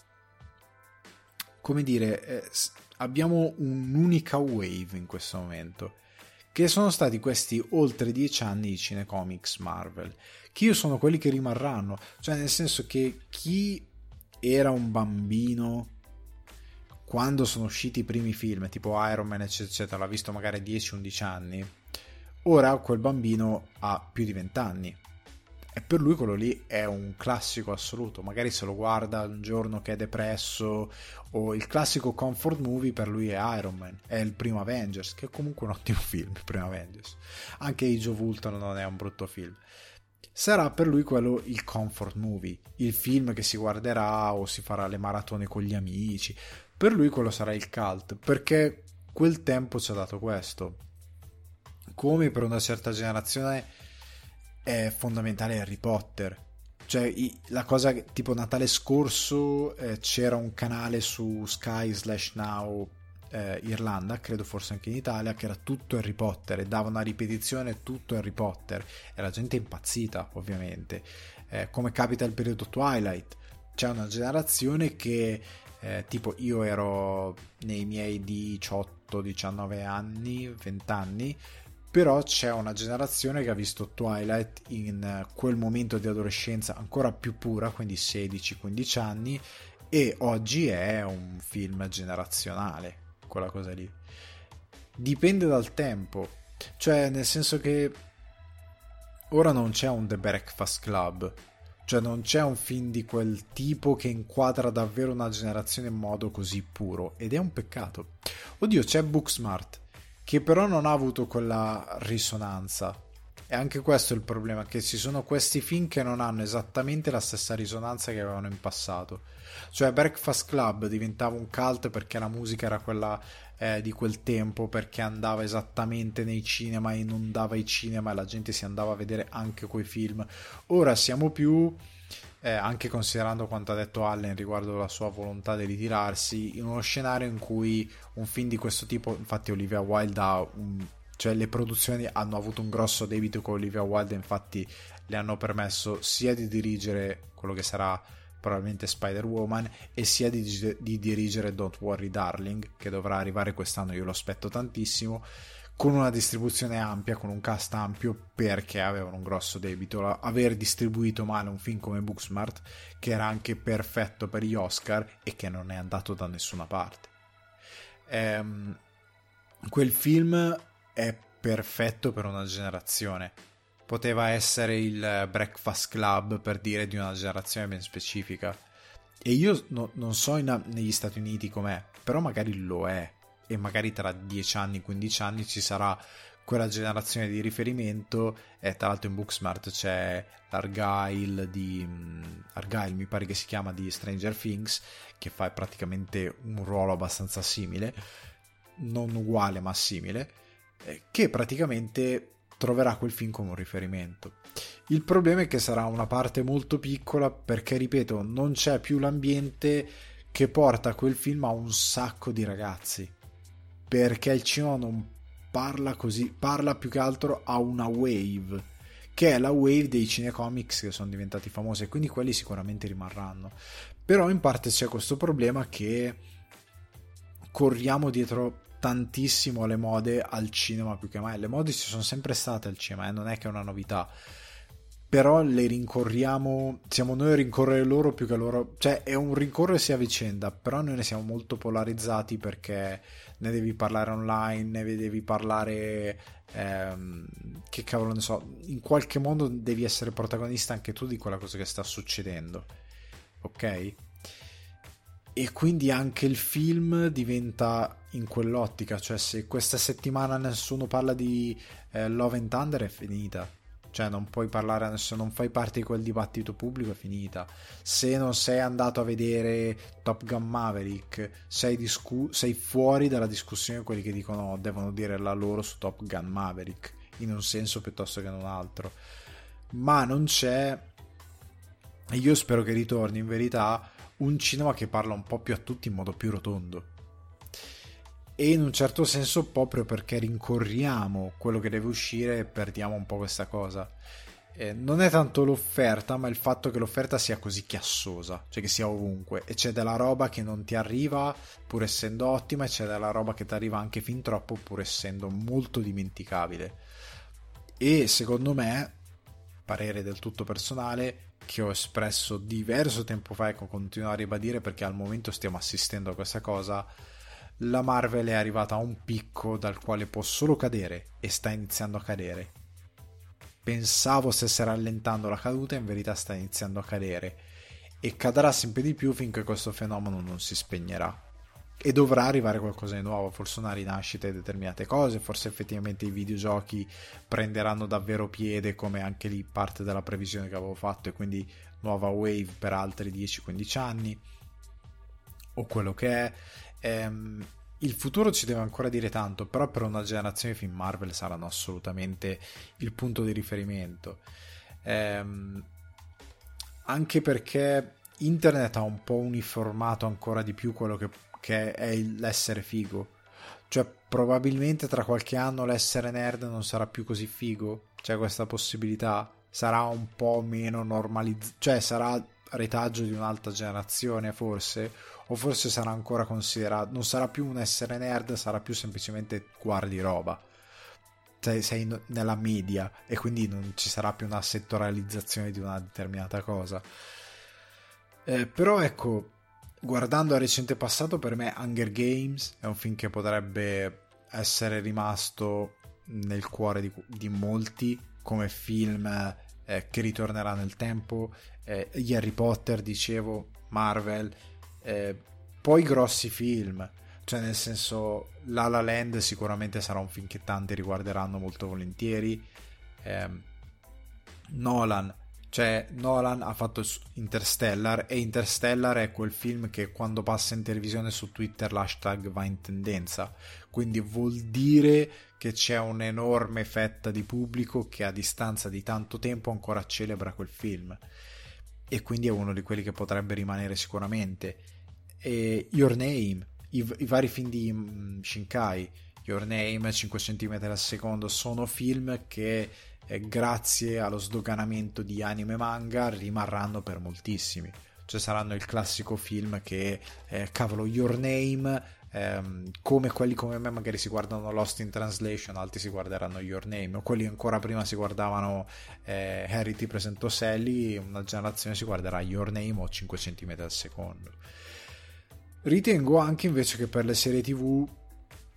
come dire, eh, abbiamo un'unica wave in questo momento che sono stati questi oltre dieci anni di cinecomics Marvel, che io sono quelli che rimarranno, cioè nel senso che chi era un bambino quando sono usciti i primi film, tipo Iron Man, eccetera, l'ha visto magari 10-11 anni, ora quel bambino ha più di 20 anni. E per lui quello lì è un classico assoluto. Magari se lo guarda un giorno che è depresso, o il classico comfort movie per lui è Iron Man, è il primo Avengers, che è comunque un ottimo film, il primo Avengers. Anche Age of Ultron non è un brutto film sarà per lui quello il comfort movie, il film che si guarderà o si farà le maratone con gli amici. Per lui quello sarà il cult, perché quel tempo ci ha dato questo. Come per una certa generazione è fondamentale Harry Potter. Cioè, la cosa tipo Natale scorso eh, c'era un canale su Sky slash Now eh, Irlanda, credo forse anche in Italia, che era tutto Harry Potter e dava una ripetizione tutto Harry Potter. E la gente è impazzita ovviamente, eh, come capita il periodo Twilight, c'è una generazione che eh, tipo io ero nei miei 18-19 anni, 20 anni, però c'è una generazione che ha visto Twilight in quel momento di adolescenza ancora più pura, quindi 16-15 anni, e oggi è un film generazionale quella cosa lì. Dipende dal tempo, cioè nel senso che ora non c'è un The Breakfast Club, cioè non c'è un film di quel tipo che inquadra davvero una generazione in modo così puro ed è un peccato. Oddio, c'è Booksmart, che però non ha avuto quella risonanza. E anche questo è il problema, che ci sono questi film che non hanno esattamente la stessa risonanza che avevano in passato. Cioè Breakfast Club diventava un cult perché la musica era quella eh, di quel tempo, perché andava esattamente nei cinema, inondava i cinema e la gente si andava a vedere anche quei film. Ora siamo più... Eh, anche considerando quanto ha detto Allen riguardo la sua volontà di ritirarsi, in uno scenario in cui un film di questo tipo, infatti Olivia Wilde ha un, cioè le produzioni hanno avuto un grosso debito con Olivia Wilde, infatti le hanno permesso sia di dirigere quello che sarà probabilmente Spider-Woman, e sia di, di dirigere Don't Worry Darling, che dovrà arrivare quest'anno, io lo aspetto tantissimo, con una distribuzione ampia, con un cast ampio, perché avevano un grosso debito. Aver distribuito male un film come Booksmart, che era anche perfetto per gli Oscar e che non è andato da nessuna parte. Ehm, quel film è perfetto per una generazione poteva essere il Breakfast Club per dire di una generazione ben specifica. E io no, non so in, negli Stati Uniti com'è, però magari lo è. E magari tra 10 anni, 15 anni ci sarà quella generazione di riferimento. E tra l'altro in Booksmart c'è l'Argyle di. Um, Argyle mi pare che si chiama di Stranger Things, che fa praticamente un ruolo abbastanza simile. Non uguale, ma simile eh, che praticamente troverà quel film come un riferimento. Il problema è che sarà una parte molto piccola perché, ripeto, non c'è più l'ambiente che porta quel film a un sacco di ragazzi. Perché il cinema non parla così, parla più che altro a una wave che è la wave dei cinecomics che sono diventati famosi e quindi quelli sicuramente rimarranno. Però in parte c'è questo problema che corriamo dietro tantissimo alle mode al cinema più che mai. Le mode ci sono sempre state al cinema, eh? non è che è una novità. Però le rincorriamo, siamo noi a rincorrere loro più che loro, cioè è un rincorrersi a vicenda, però noi ne siamo molto polarizzati perché ne devi parlare online, ne devi parlare ehm, che cavolo ne so, in qualche modo devi essere protagonista anche tu di quella cosa che sta succedendo. Ok? E quindi anche il film diventa in quell'ottica, cioè se questa settimana nessuno parla di eh, Love and Thunder è finita. Cioè non puoi parlare, se non fai parte di quel dibattito pubblico è finita. Se non sei andato a vedere Top Gun Maverick, sei, discu- sei fuori dalla discussione quelli che dicono devono dire la loro su Top Gun Maverick, in un senso piuttosto che in un altro. Ma non c'è, e io spero che ritorni in verità, un cinema che parla un po' più a tutti in modo più rotondo e in un certo senso proprio perché rincorriamo quello che deve uscire e perdiamo un po' questa cosa. Eh, non è tanto l'offerta, ma il fatto che l'offerta sia così chiassosa, cioè che sia ovunque, e c'è della roba che non ti arriva pur essendo ottima, e c'è della roba che ti arriva anche fin troppo pur essendo molto dimenticabile. E secondo me, parere del tutto personale, che ho espresso diverso tempo fa e che continuo a ribadire perché al momento stiamo assistendo a questa cosa, la Marvel è arrivata a un picco dal quale può solo cadere e sta iniziando a cadere. Pensavo stesse rallentando la caduta, in verità sta iniziando a cadere e cadrà sempre di più finché questo fenomeno non si spegnerà. E dovrà arrivare qualcosa di nuovo, forse una rinascita di determinate cose, forse effettivamente i videogiochi prenderanno davvero piede come anche lì parte della previsione che avevo fatto e quindi nuova wave per altri 10-15 anni o quello che è Ehm, il futuro ci deve ancora dire tanto, però per una generazione film Marvel saranno assolutamente il punto di riferimento. Ehm, anche perché internet ha un po' uniformato ancora di più quello che, che è l'essere figo. Cioè, probabilmente tra qualche anno l'essere nerd non sarà più così figo. C'è questa possibilità. Sarà un po' meno normalizzato. Cioè, sarà retaggio di un'altra generazione, forse o forse sarà ancora considerato, non sarà più un essere nerd, sarà più semplicemente guardi roba. Sei, sei nella media e quindi non ci sarà più una settorializzazione di una determinata cosa. Eh, però ecco, guardando al recente passato, per me Hunger Games è un film che potrebbe essere rimasto nel cuore di, di molti come film eh, che ritornerà nel tempo. Eh, Harry Potter, dicevo, Marvel, eh, poi grossi film, cioè nel senso La La Land sicuramente sarà un film che tanti riguarderanno molto volentieri. Eh, Nolan, cioè Nolan ha fatto Interstellar e Interstellar è quel film che quando passa in televisione su Twitter l'hashtag va in tendenza, quindi vuol dire che c'è un'enorme fetta di pubblico che a distanza di tanto tempo ancora celebra quel film e quindi è uno di quelli che potrebbe rimanere sicuramente e Your Name, i, i vari film di um, Shinkai, Your Name, 5 cm al secondo, sono film che eh, grazie allo sdoganamento di anime e manga rimarranno per moltissimi. Cioè saranno il classico film che, eh, cavolo, Your Name ehm, come quelli come me magari si guardano Lost in Translation, altri si guarderanno Your Name, o quelli ancora prima si guardavano eh, Harry ti presento Sally, una generazione si guarderà Your Name o 5 cm al secondo. Ritengo anche invece che per le serie tv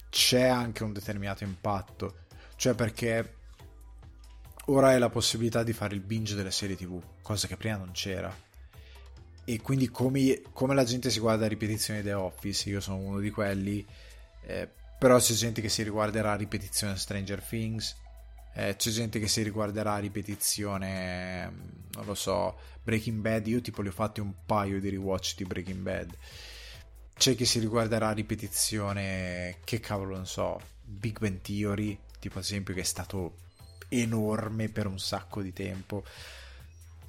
c'è anche un determinato impatto, cioè perché ora hai la possibilità di fare il binge delle serie tv, cosa che prima non c'era. E quindi come, come la gente si guarda a ripetizioni The Office, io sono uno di quelli, eh, però c'è gente che si riguarderà a ripetizione Stranger Things, eh, c'è gente che si riguarderà a ripetizione, non lo so, Breaking Bad, io tipo li ho fatti un paio di rewatch di Breaking Bad c'è chi si riguarderà a ripetizione, che cavolo non so, Big Bang Theory, tipo ad esempio che è stato enorme per un sacco di tempo.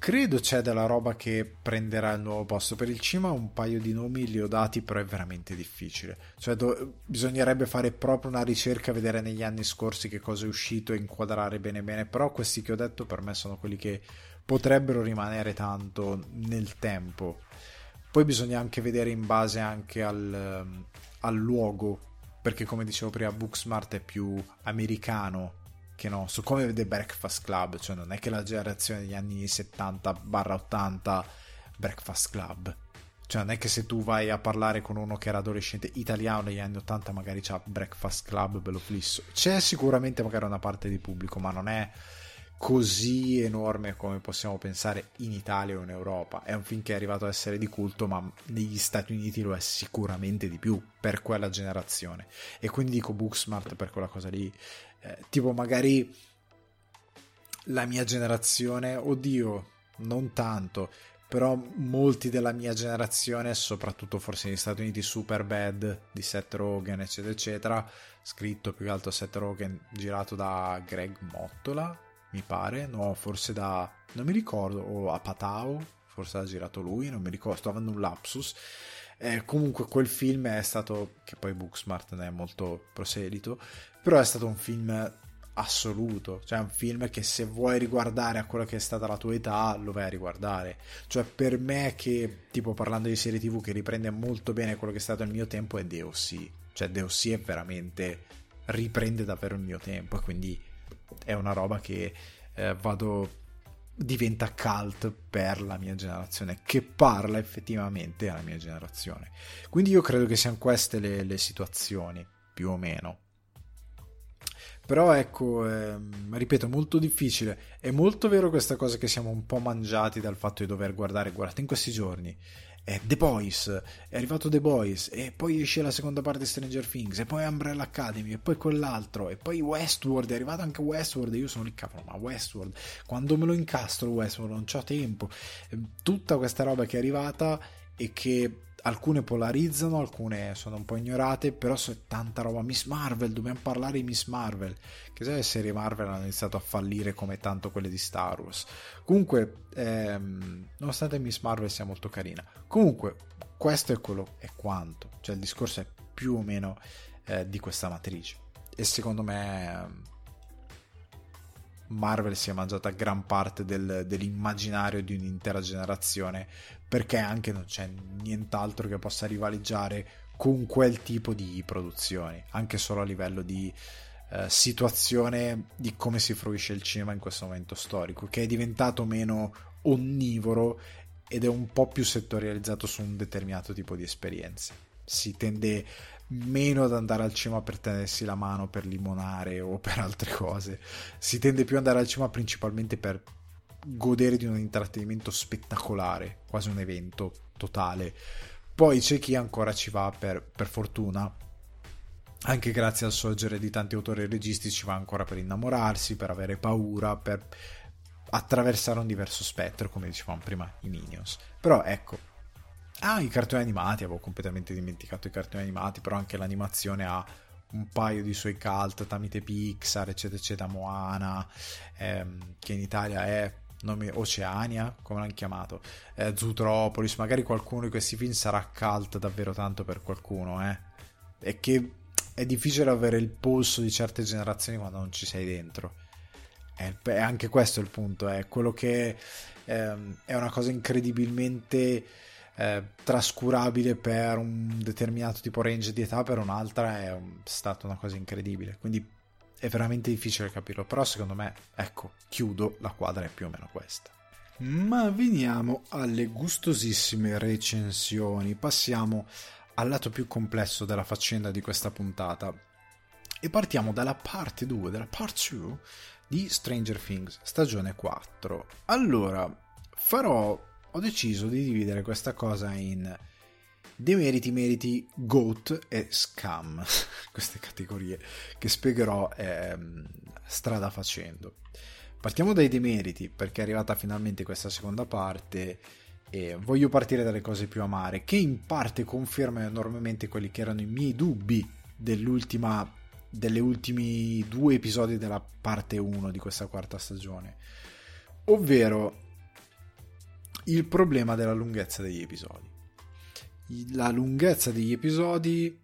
Credo c'è della roba che prenderà il nuovo posto. Per il cima un paio di nomi li ho dati, però è veramente difficile. Cioè, do- bisognerebbe fare proprio una ricerca, vedere negli anni scorsi che cosa è uscito e inquadrare bene bene. Però questi che ho detto per me sono quelli che potrebbero rimanere tanto nel tempo. Poi bisogna anche vedere in base anche al, al luogo, perché come dicevo prima, Booksmart è più americano che no, su come vede Breakfast Club, cioè non è che la generazione degli anni 70-80 Breakfast Club. Cioè non è che se tu vai a parlare con uno che era adolescente italiano negli anni 80 magari c'ha Breakfast Club bello flisso. C'è sicuramente magari una parte di pubblico, ma non è così enorme come possiamo pensare in Italia o in Europa. È un film che è arrivato a essere di culto, ma negli Stati Uniti lo è sicuramente di più per quella generazione. E quindi dico Booksmart per quella cosa lì. Eh, tipo magari la mia generazione, oddio, non tanto, però molti della mia generazione, soprattutto forse negli Stati Uniti, Super Bad di Seth Rogen, eccetera, eccetera, scritto più che altro Seth Rogen, girato da Greg Mottola, mi pare, no, forse da, non mi ricordo, o a Patao, forse l'ha girato lui, non mi ricordo, sto avendo un lapsus. Eh, comunque quel film è stato, che poi Booksmart ne è molto proselito, però è stato un film assoluto, cioè un film che se vuoi riguardare a quella che è stata la tua età lo vai a riguardare, cioè per me che tipo parlando di serie tv che riprende molto bene quello che è stato il mio tempo è DOC, cioè DOC è veramente riprende davvero il mio tempo e quindi è una roba che eh, vado diventa cult per la mia generazione, che parla effettivamente alla mia generazione. Quindi io credo che siano queste le, le situazioni, più o meno. Però ecco, ehm, ripeto, molto difficile. È molto vero questa cosa che siamo un po' mangiati dal fatto di dover guardare, guardate in questi giorni. È The Boys, è arrivato The Boys, e poi esce la seconda parte di Stranger Things, e poi Umbrella Academy, e poi quell'altro, e poi Westworld, è arrivato anche Westworld, e io sono lì, cavolo, ma Westworld, quando me lo incastro Westworld, non c'ho tempo. Ehm, tutta questa roba che è arrivata e che alcune polarizzano, alcune sono un po' ignorate, però c'è tanta roba. Miss Marvel, dobbiamo parlare di Miss Marvel, che se le serie Marvel hanno iniziato a fallire come tanto quelle di Star Wars. Comunque, ehm, nonostante Miss Marvel sia molto carina, comunque questo è quello è quanto, cioè il discorso è più o meno eh, di questa matrice. E secondo me Marvel si è mangiata gran parte del, dell'immaginario di un'intera generazione perché anche non c'è nient'altro che possa rivaleggiare con quel tipo di produzioni, anche solo a livello di eh, situazione di come si fruisce il cinema in questo momento storico, che è diventato meno onnivoro ed è un po' più settorializzato su un determinato tipo di esperienze. Si tende meno ad andare al cinema per tenersi la mano per limonare o per altre cose. Si tende più ad andare al cinema principalmente per godere di un intrattenimento spettacolare, quasi un evento totale. Poi c'è chi ancora ci va per, per fortuna, anche grazie al sorgere di tanti autori e registi, ci va ancora per innamorarsi, per avere paura, per attraversare un diverso spettro, come dicevamo prima i Minions. Però ecco, Ah, i cartoni animati, avevo completamente dimenticato i cartoni animati, però anche l'animazione ha un paio di suoi cult tramite Pixar, eccetera, eccetera, Moana, ehm, che in Italia è nome, Oceania, come l'hanno chiamato, eh, Zootropolis, magari qualcuno di questi film sarà cult davvero tanto per qualcuno, eh. E che è difficile avere il polso di certe generazioni quando non ci sei dentro. È, è anche questo il punto, è quello che ehm, è una cosa incredibilmente trascurabile per un determinato tipo range di età, per un'altra è un, stata una cosa incredibile. Quindi è veramente difficile capirlo, però secondo me, ecco, chiudo, la quadra è più o meno questa. Ma veniamo alle gustosissime recensioni, passiamo al lato più complesso della faccenda di questa puntata e partiamo dalla parte 2, dalla part 2 di Stranger Things, stagione 4. Allora, farò ho deciso di dividere questa cosa in demeriti, meriti, GOAT e scam, queste categorie che spiegherò eh, strada facendo. Partiamo dai demeriti perché è arrivata finalmente questa seconda parte e voglio partire dalle cose più amare che in parte confermano enormemente quelli che erano i miei dubbi dell'ultima delle ultimi due episodi della parte 1 di questa quarta stagione, ovvero il problema della lunghezza degli episodi. La lunghezza degli episodi,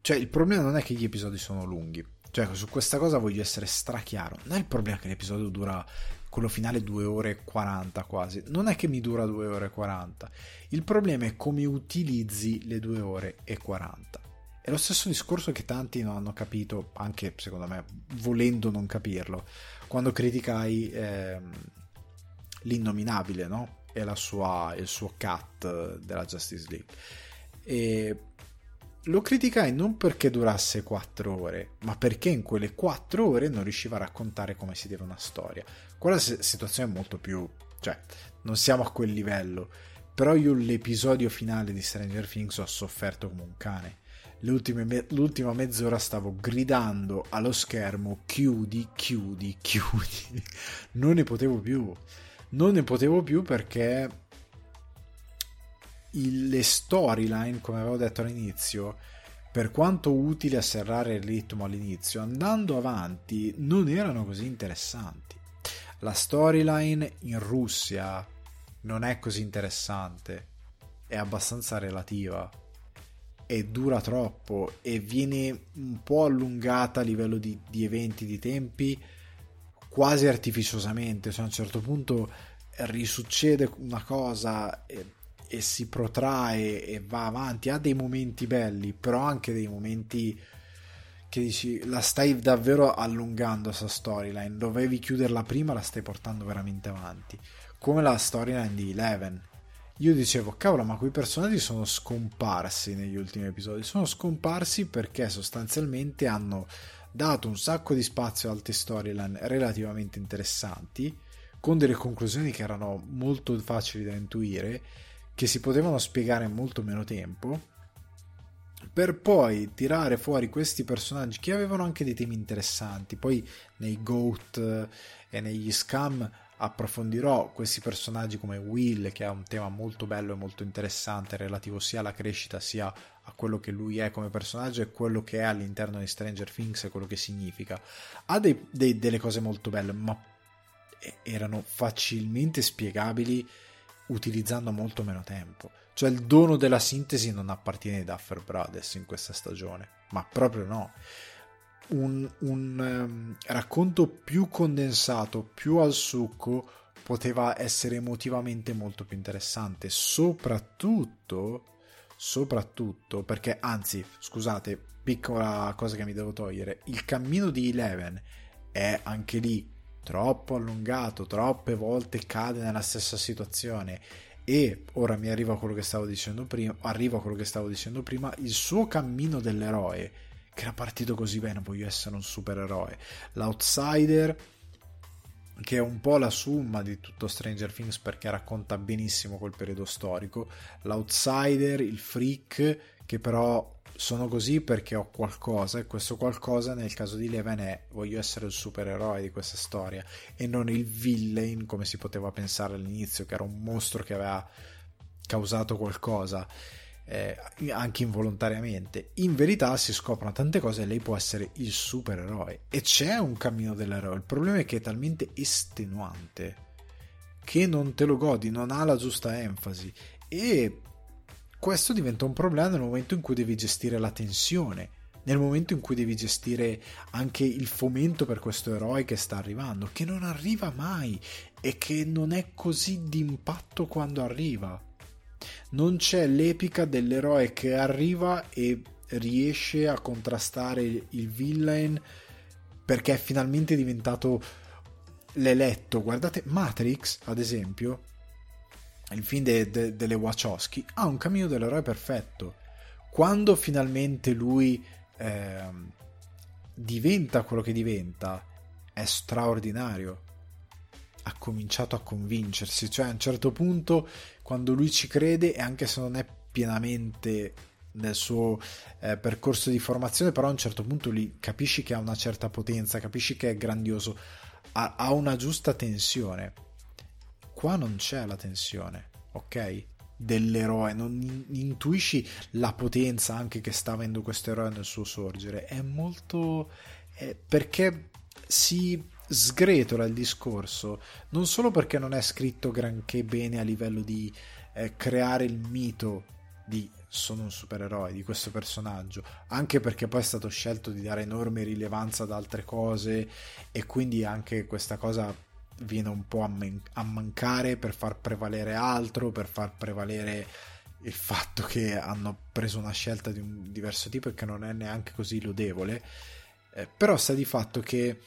cioè il problema non è che gli episodi sono lunghi, cioè su questa cosa voglio essere strachiaro, non è il problema che l'episodio dura quello finale 2 ore e 40 quasi, non è che mi dura 2 ore e 40, il problema è come utilizzi le 2 ore e 40. È lo stesso discorso che tanti non hanno capito, anche secondo me, volendo non capirlo, quando criticai ehm, l'innominabile, no? E sua, il suo cut della Justice League. E lo criticai non perché durasse 4 ore, ma perché in quelle 4 ore non riusciva a raccontare come si deve una storia. Quella situazione è molto più... cioè, non siamo a quel livello. Però io l'episodio finale di Stranger Things ho sofferto come un cane me- l'ultima mezz'ora stavo gridando allo schermo chiudi, chiudi, chiudi. non ne potevo più. Non ne potevo più perché il, le storyline, come avevo detto all'inizio, per quanto utili a serrare il ritmo all'inizio, andando avanti non erano così interessanti. La storyline in Russia non è così interessante, è abbastanza relativa e dura troppo e viene un po' allungata a livello di, di eventi, di tempi, quasi artificiosamente. Cioè, a un certo punto risuccede una cosa e, e, si protrae e va avanti. Ha dei momenti belli, però anche dei momenti che dici la stai davvero allungando questa storyline. Dovevi chiuderla prima, la stai portando veramente avanti. Come la storyline di Eleven io dicevo, cavolo, ma quei personaggi sono scomparsi negli ultimi episodi. Sono scomparsi perché sostanzialmente hanno dato un sacco di spazio a altre storyline relativamente interessanti, con delle conclusioni che erano molto facili da intuire, che si potevano spiegare in molto meno tempo, per poi tirare fuori questi personaggi che avevano anche dei temi interessanti. Poi nei GOAT e negli Scam approfondirò questi personaggi come Will, che ha un tema molto bello e molto interessante relativo sia alla crescita sia a quello che lui è come personaggio e quello che è all'interno di Stranger Things e quello che significa. Ha dei, dei, delle cose molto belle, ma erano facilmente spiegabili utilizzando molto meno tempo. Cioè il dono della sintesi non appartiene ai Duffer Brothers in questa stagione, ma proprio no un, un um, racconto più condensato, più al succo, poteva essere emotivamente molto più interessante, soprattutto, soprattutto perché, anzi, scusate, piccola cosa che mi devo togliere, il cammino di Eleven è anche lì troppo allungato, troppe volte cade nella stessa situazione e ora mi arriva quello che stavo dicendo prima, arrivo a quello che stavo dicendo prima, il suo cammino dell'eroe che era partito così bene, voglio essere un supereroe. L'outsider, che è un po' la summa di tutto Stranger Things perché racconta benissimo quel periodo storico. L'outsider, il freak, che però sono così perché ho qualcosa e questo qualcosa nel caso di Leven è voglio essere il supereroe di questa storia e non il villain come si poteva pensare all'inizio che era un mostro che aveva causato qualcosa eh, anche involontariamente. In verità si scoprono tante cose e lei può essere il supereroe. E c'è un cammino dell'eroe. Il problema è che è talmente estenuante che non te lo godi, non ha la giusta enfasi. E questo diventa un problema nel momento in cui devi gestire la tensione. Nel momento in cui devi gestire anche il fomento per questo eroe che sta arrivando, che non arriva mai e che non è così d'impatto quando arriva non c'è l'epica dell'eroe che arriva e riesce a contrastare il villain perché è finalmente diventato l'eletto. Guardate Matrix, ad esempio, il film de, de, delle Wachowski, ha un cammino dell'eroe perfetto. Quando finalmente lui eh, diventa quello che diventa, è straordinario ha cominciato a convincersi, cioè a un certo punto quando lui ci crede e anche se non è pienamente nel suo eh, percorso di formazione, però a un certo punto lì capisci che ha una certa potenza, capisci che è grandioso, ha, ha una giusta tensione. Qua non c'è la tensione, ok? dell'eroe, non intuisci la potenza anche che sta avendo questo eroe nel suo sorgere. È molto... È perché si sgretola il discorso, non solo perché non è scritto granché bene a livello di eh, creare il mito di sono un supereroe di questo personaggio, anche perché poi è stato scelto di dare enorme rilevanza ad altre cose e quindi anche questa cosa viene un po' a, man- a mancare per far prevalere altro, per far prevalere il fatto che hanno preso una scelta di un diverso tipo e che non è neanche così lodevole. Eh, però sta di fatto che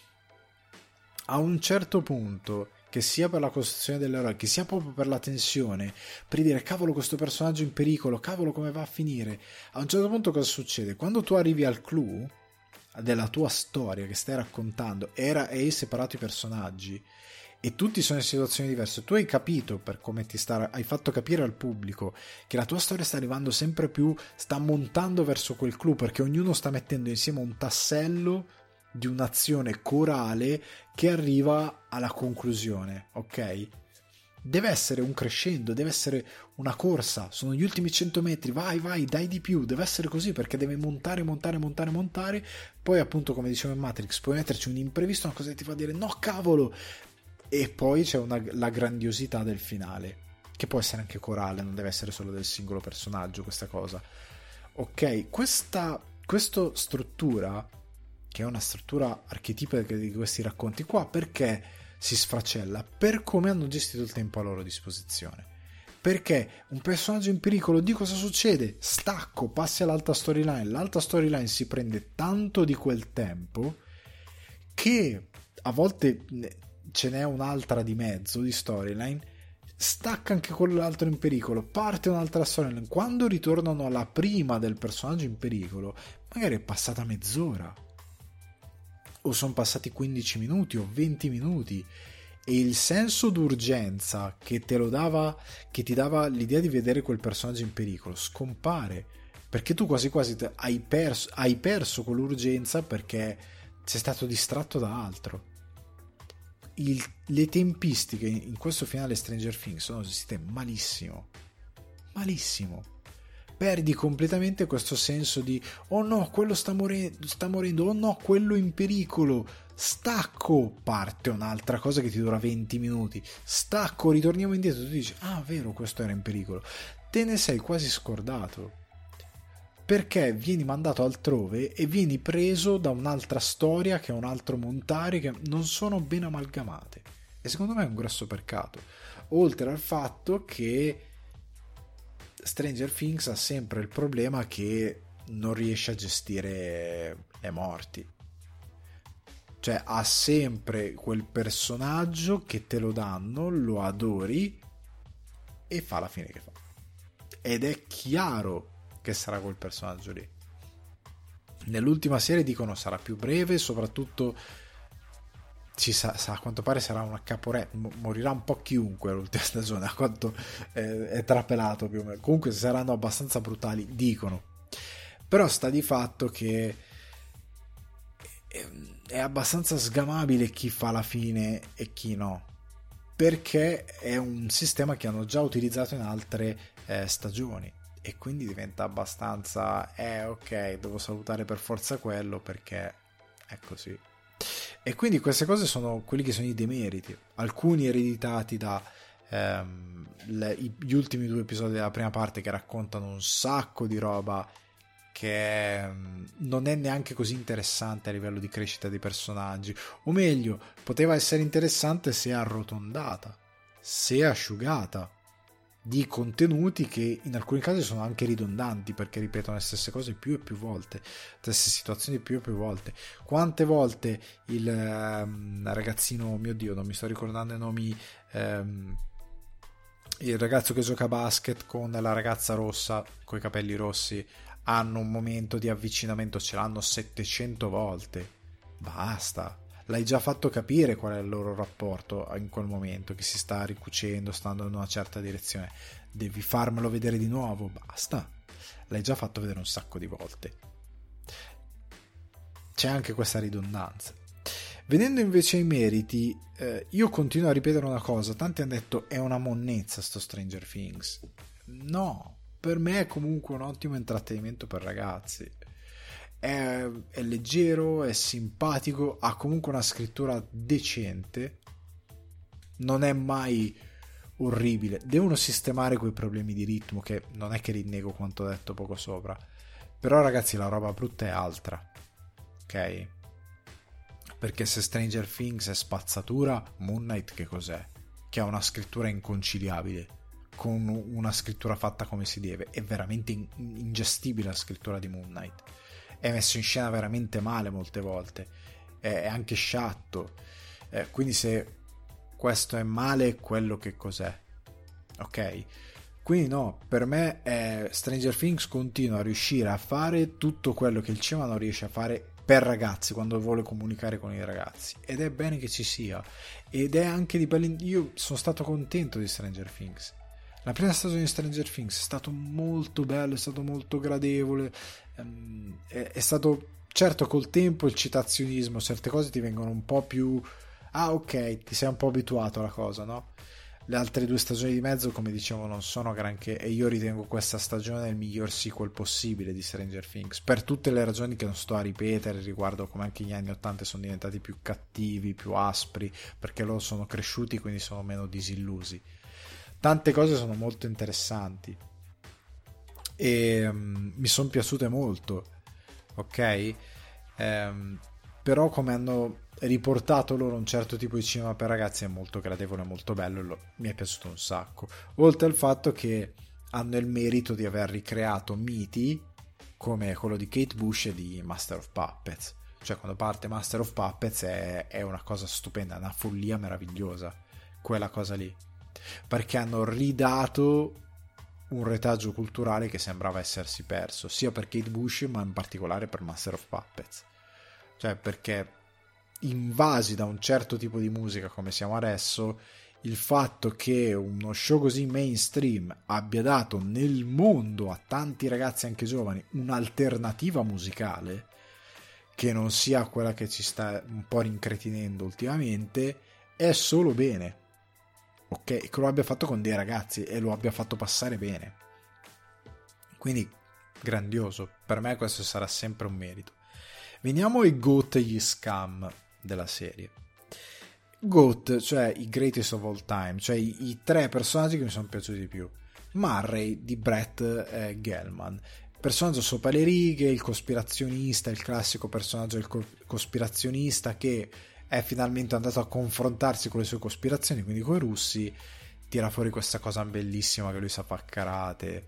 a un certo punto, che sia per la costruzione dell'eroe, che sia proprio per la tensione, per dire cavolo questo personaggio in pericolo, cavolo come va a finire, a un certo punto cosa succede? Quando tu arrivi al clou della tua storia che stai raccontando era, e hai separato i personaggi, e tutti sono in situazioni diverse. Tu hai capito per come ti sta, hai fatto capire al pubblico che la tua storia sta arrivando sempre più, sta montando verso quel clou perché ognuno sta mettendo insieme un tassello di un'azione corale che arriva alla conclusione, ok? Deve essere un crescendo, deve essere una corsa, sono gli ultimi 100 metri, vai, vai, dai di più, deve essere così perché deve montare, montare, montare, montare, poi appunto come dicevo in Matrix puoi metterci un imprevisto, una cosa che ti fa dire no cavolo, e poi c'è una, la grandiosità del finale, che può essere anche corale, non deve essere solo del singolo personaggio questa cosa. Ok, questa, questa struttura, che è una struttura archetipica di questi racconti qua, perché si sfracella? Per come hanno gestito il tempo a loro disposizione. Perché un personaggio in pericolo, di cosa succede? Stacco, passi all'alta storyline. L'alta storyline si prende tanto di quel tempo che a volte ce n'è un'altra di mezzo di storyline, stacca anche quell'altro in pericolo, parte un'altra storyline. Quando ritornano alla prima del personaggio in pericolo, magari è passata mezz'ora, o sono passati 15 minuti o 20 minuti. E il senso d'urgenza che te lo dava, che ti dava l'idea di vedere quel personaggio in pericolo, scompare. Perché tu quasi quasi hai perso, hai perso quell'urgenza perché sei stato distratto da altro il, le tempistiche in questo finale Stranger Things sono gestite malissimo. Malissimo. Perdi completamente questo senso di oh no, quello sta, more- sta morendo, oh no, quello in pericolo. Stacco, parte un'altra cosa che ti dura 20 minuti. Stacco, ritorniamo indietro. Tu dici, ah, vero, questo era in pericolo. Te ne sei quasi scordato perché vieni mandato altrove e vieni preso da un'altra storia che è un altro montare che non sono ben amalgamate. E secondo me è un grosso peccato. Oltre al fatto che Stranger Things ha sempre il problema che non riesce a gestire le morti. Cioè ha sempre quel personaggio che te lo danno, lo adori e fa la fine che fa. Ed è chiaro che sarà quel personaggio lì. Nell'ultima serie dicono sarà più breve, soprattutto ci sa, sa, a quanto pare sarà una caporetto, morirà un po' chiunque l'ultima stagione, a quanto è, è trapelato più o meno. Comunque saranno abbastanza brutali, dicono. Però sta di fatto che è, è abbastanza sgamabile chi fa la fine e chi no. Perché è un sistema che hanno già utilizzato in altre eh, stagioni e quindi diventa abbastanza eh ok devo salutare per forza quello perché è così e quindi queste cose sono quelli che sono i demeriti. Alcuni ereditati da ehm, le, gli ultimi due episodi della prima parte che raccontano un sacco di roba che ehm, non è neanche così interessante a livello di crescita dei personaggi. O meglio poteva essere interessante se arrotondata se asciugata di contenuti che in alcuni casi sono anche ridondanti perché ripetono le stesse cose più e più volte, le stesse situazioni più e più volte. Quante volte il um, ragazzino, mio dio, non mi sto ricordando i nomi, um, il ragazzo che gioca a basket con la ragazza rossa con i capelli rossi hanno un momento di avvicinamento, ce l'hanno 700 volte. Basta l'hai già fatto capire qual è il loro rapporto in quel momento, che si sta ricucendo, stando in una certa direzione. Devi farmelo vedere di nuovo, basta. L'hai già fatto vedere un sacco di volte. C'è anche questa ridondanza. Venendo invece ai meriti, eh, io continuo a ripetere una cosa, tanti hanno detto è una monnezza sto Stranger Things. no, per me è comunque un ottimo intrattenimento per ragazzi. È, è leggero, è simpatico, ha comunque una scrittura decente, non è mai orribile. Devono sistemare quei problemi di ritmo che non è che rinnego quanto detto poco sopra. Però ragazzi la roba brutta è altra. Ok? Perché se Stranger Things è spazzatura, Moon Knight che cos'è? Che ha una scrittura inconciliabile con una scrittura fatta come si deve. È veramente ingestibile la scrittura di Moon Knight. È messo in scena veramente male molte volte. È anche sciatto. Eh, quindi se questo è male, quello che cos'è? Ok? Quindi no, per me è Stranger Things continua a riuscire a fare tutto quello che il cinema non riesce a fare per ragazzi quando vuole comunicare con i ragazzi ed è bene che ci sia ed è anche di belli io sono stato contento di Stranger Things la prima stagione di Stranger Things è stato molto bello, è stato molto gradevole, ehm, è, è stato certo col tempo il citazionismo, certe cose ti vengono un po' più... Ah ok, ti sei un po' abituato alla cosa, no? Le altre due stagioni di mezzo, come dicevo, non sono granché e io ritengo questa stagione il miglior sequel possibile di Stranger Things, per tutte le ragioni che non sto a ripetere riguardo come anche gli anni 80 sono diventati più cattivi, più aspri, perché loro sono cresciuti quindi sono meno disillusi tante cose sono molto interessanti. E um, mi sono piaciute molto ok? Um, però come hanno riportato loro un certo tipo di cinema per ragazzi è molto gradevole molto bello lo, mi è piaciuto un sacco. Oltre al fatto che hanno il merito di aver ricreato miti come quello di Kate Bush e di Master of Puppets. Cioè quando parte Master of Puppets è, è una cosa stupenda una follia meravigliosa quella cosa lì perché hanno ridato un retaggio culturale che sembrava essersi perso, sia per Kate Bush ma in particolare per Master of Puppets. Cioè perché invasi da un certo tipo di musica come siamo adesso, il fatto che uno show così mainstream abbia dato nel mondo a tanti ragazzi anche giovani un'alternativa musicale che non sia quella che ci sta un po' rincretinendo ultimamente è solo bene ok? Che lo abbia fatto con dei ragazzi e lo abbia fatto passare bene. Quindi grandioso, per me questo sarà sempre un merito. Veniamo ai GOAT e gli scam della serie. GOAT, cioè i greatest of all time, cioè i, i tre personaggi che mi sono piaciuti di più. Murray di Brett eh, Gellman, personaggio sopra le righe, il cospirazionista, il classico personaggio del co- cospirazionista che è finalmente andato a confrontarsi con le sue cospirazioni, quindi con i russi, tira fuori questa cosa bellissima che lui sa fare karate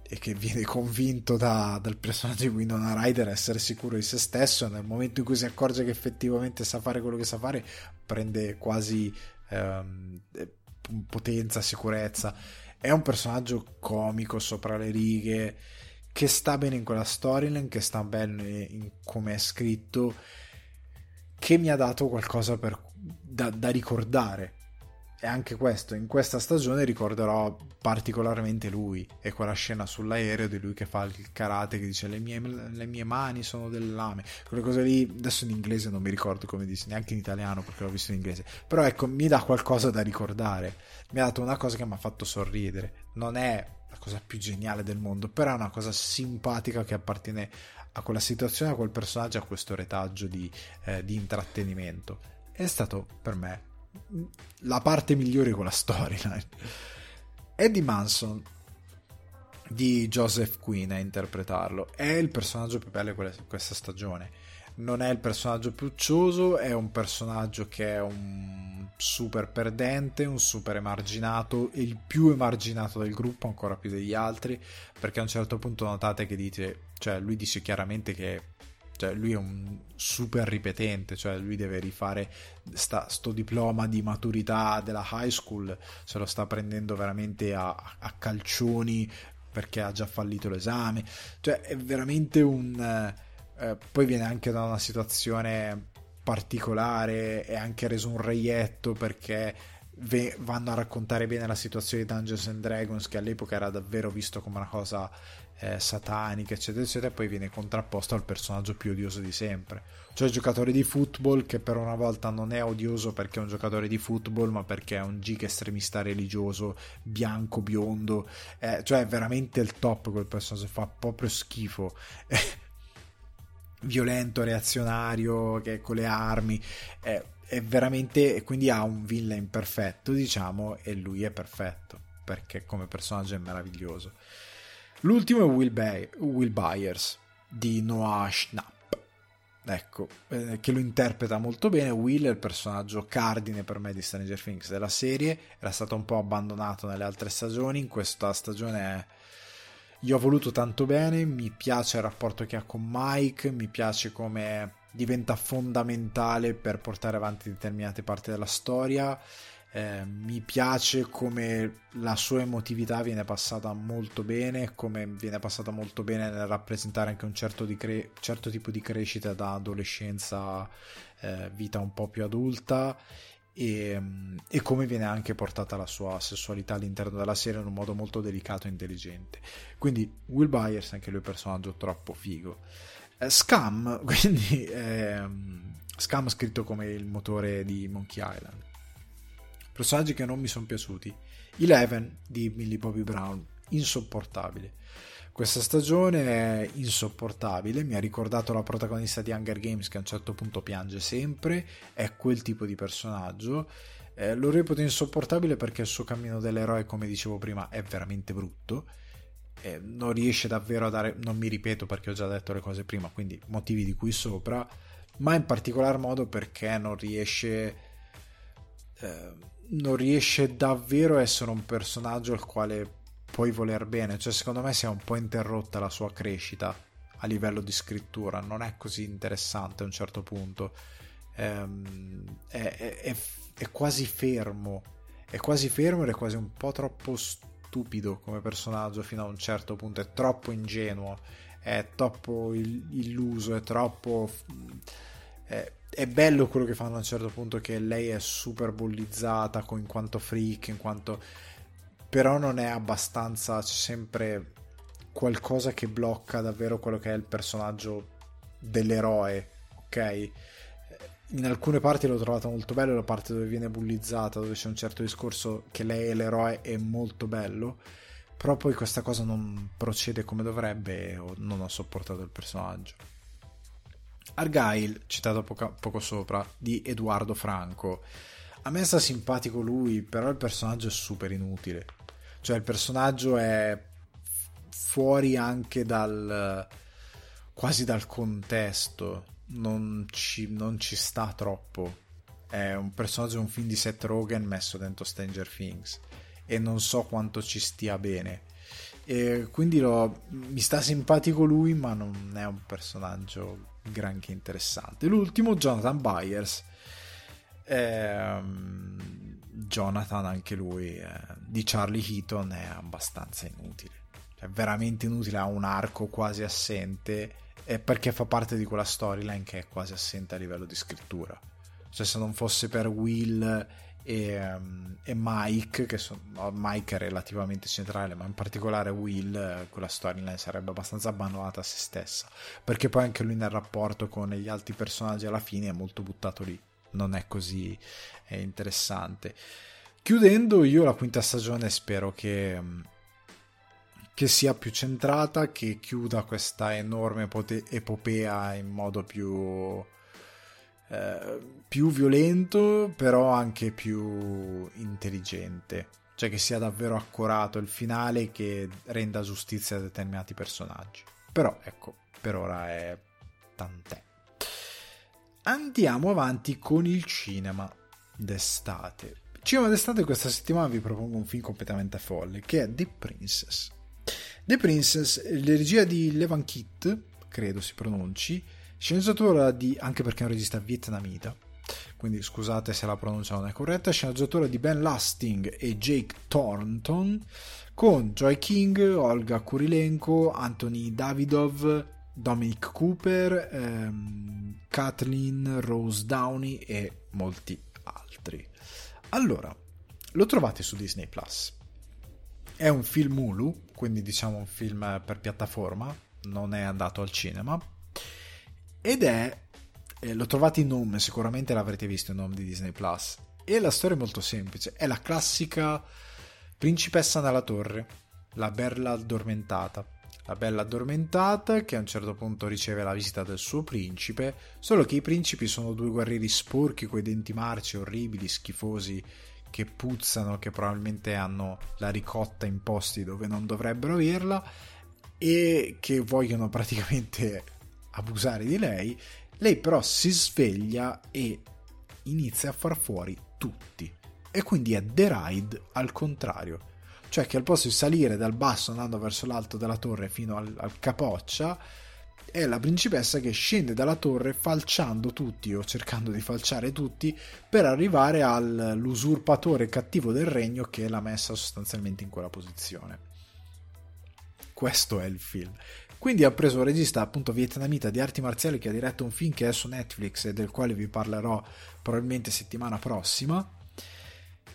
e che viene convinto da, dal personaggio di Winona Ryder a essere sicuro di se stesso nel momento in cui si accorge che effettivamente sa fare quello che sa fare prende quasi ehm, potenza, sicurezza. È un personaggio comico sopra le righe che sta bene in quella storyline che sta bene in come è scritto che mi ha dato qualcosa per, da, da ricordare. E anche questo, in questa stagione ricorderò particolarmente lui e quella scena sull'aereo di lui che fa il karate che dice le mie, le mie mani sono delle lame. Quelle cose lì, adesso in inglese non mi ricordo come dice, neanche in italiano perché l'ho visto in inglese. Però ecco, mi dà qualcosa da ricordare. Mi ha dato una cosa che mi ha fatto sorridere. Non è la cosa più geniale del mondo, però è una cosa simpatica che appartiene a quella situazione, a quel personaggio, a questo retaggio di, eh, di intrattenimento. È stato per me la parte migliore di quella storyline. Eddie Manson di Joseph Quinn a interpretarlo è il personaggio più bello di questa stagione non è il personaggio più uccioso, è un personaggio che è un super perdente, un super emarginato, il più emarginato del gruppo, ancora più degli altri, perché a un certo punto notate che dice, cioè lui dice chiaramente che cioè lui è un super ripetente, cioè lui deve rifare sta, sto diploma di maturità della high school, se lo sta prendendo veramente a, a calcioni perché ha già fallito l'esame, cioè è veramente un eh, poi viene anche da una situazione particolare, è anche reso un reietto perché vanno a raccontare bene la situazione di Dungeons and Dragons che all'epoca era davvero visto come una cosa eh, satanica, eccetera, eccetera, e poi viene contrapposto al personaggio più odioso di sempre. Cioè il giocatore di football che per una volta non è odioso perché è un giocatore di football, ma perché è un giga estremista religioso, bianco, biondo, eh, cioè è veramente il top quel personaggio, fa proprio schifo. Violento, reazionario, che con le armi, è, è veramente, quindi ha un villain perfetto, diciamo, e lui è perfetto perché come personaggio è meraviglioso. L'ultimo è Will, Bay- Will Byers di Noah Schnapp. Ecco, eh, che lo interpreta molto bene. Will è il personaggio cardine per me di Stranger Things della serie. Era stato un po' abbandonato nelle altre stagioni. In questa stagione è... gli ho voluto tanto bene. Mi piace il rapporto che ha con Mike. Mi piace come diventa fondamentale per portare avanti determinate parti della storia eh, mi piace come la sua emotività viene passata molto bene, come viene passata molto bene nel rappresentare anche un certo, cre- certo tipo di crescita da adolescenza, eh, vita un po' più adulta e, e, come viene anche portata la sua sessualità all'interno della serie in un modo molto delicato e intelligente. Quindi Will Byers anche lui è un personaggio troppo figo. Eh, Scam, quindi ehm, Scam scritto come il motore di Monkey Island personaggi che non mi sono piaciuti. Eleven di Millie Bobby Brown, insopportabile. Questa stagione è insopportabile, mi ha ricordato la protagonista di Hunger Games che a un certo punto piange sempre, è quel tipo di personaggio. Eh, lo reputo insopportabile perché il suo cammino dell'eroe, come dicevo prima, è veramente brutto. Eh, non riesce davvero a dare, non mi ripeto perché ho già detto le cose prima, quindi motivi di cui sopra, ma in particolar modo perché non riesce... Eh, non riesce davvero a essere un personaggio al quale puoi voler bene. Cioè, secondo me si è un po' interrotta la sua crescita a livello di scrittura. Non è così interessante a un certo punto. Ehm, è, è, è, quasi fermo. È quasi fermo ed è quasi un po' troppo stupido come personaggio fino a un certo punto. È troppo ingenuo. È troppo illuso. È troppo. È, è bello quello che fanno a un certo punto che lei è super bullizzata in quanto freak, in quanto però non è abbastanza, c'è sempre qualcosa che blocca davvero quello che è il personaggio dell'eroe, ok? In alcune parti l'ho trovata molto bello, la parte dove viene bullizzata, dove c'è un certo discorso che lei è l'eroe è molto bello, però poi questa cosa non procede come dovrebbe e non ho sopportato il personaggio. Argyle, citato poco, poco sopra, di Edoardo Franco. A me sta simpatico lui, però il personaggio è super inutile. Cioè il personaggio è fuori anche dal quasi dal contesto, non ci, non ci sta troppo. È un personaggio, un film di Seth Rogen messo dentro Stranger Things e non so quanto ci stia bene. E quindi lo, mi sta simpatico lui, ma non è un personaggio granché interessante. L'ultimo, Jonathan Byers. Ehm, Jonathan, anche lui, eh, di Charlie Heaton, è abbastanza inutile. È veramente inutile, ha un arco quasi assente, eh, perché fa parte di quella storyline che è quasi assente a livello di scrittura. Cioè, se non fosse per Will e, um, e Mike, che sono, Mike è relativamente centrale, ma in particolare Will, quella storyline sarebbe abbastanza abbandonata a se stessa, perché poi anche lui nel rapporto con gli altri personaggi alla fine è molto buttato lì, non è così è interessante. Chiudendo io la quinta stagione spero che, che sia più centrata, che chiuda questa enorme epopea in modo più eh, più violento, però anche più intelligente. Cioè che sia davvero accorato il finale che renda giustizia a determinati personaggi. Però ecco, per ora è tant'è. Andiamo avanti con il cinema d'estate. Cinema d'estate questa settimana vi propongo un film completamente folle che è The Princess. The Princess, la regia di Levan Kitt, credo si pronunci, Sceneggiatura di, anche perché è un regista vietnamita, quindi scusate se la pronuncia non è corretta, sceneggiatura di Ben Lasting e Jake Thornton, con Joy King, Olga Kurilenko, Anthony Davidov, Dominic Cooper, ehm, Kathleen Rose Downey e molti altri. Allora, lo trovate su Disney Plus. È un film Hulu, quindi diciamo un film per piattaforma, non è andato al cinema. Ed è, eh, lo trovate in nome, sicuramente l'avrete visto in nome di Disney Plus. E la storia è molto semplice, è la classica principessa nella torre, la bella addormentata. La bella addormentata che a un certo punto riceve la visita del suo principe, solo che i principi sono due guerrieri sporchi coi denti marci, orribili, schifosi, che puzzano, che probabilmente hanno la ricotta in posti dove non dovrebbero averla e che vogliono praticamente abusare di lei. Lei però si sveglia e inizia a far fuori tutti. E quindi è The Ride al contrario. Cioè che al posto di salire dal basso andando verso l'alto della torre fino al, al capoccia, è la principessa che scende dalla torre falciando tutti o cercando di falciare tutti per arrivare all'usurpatore cattivo del regno che l'ha messa sostanzialmente in quella posizione. Questo è il film. Quindi ha preso un regista appunto vietnamita di arti marziali che ha diretto un film che è su Netflix e del quale vi parlerò probabilmente settimana prossima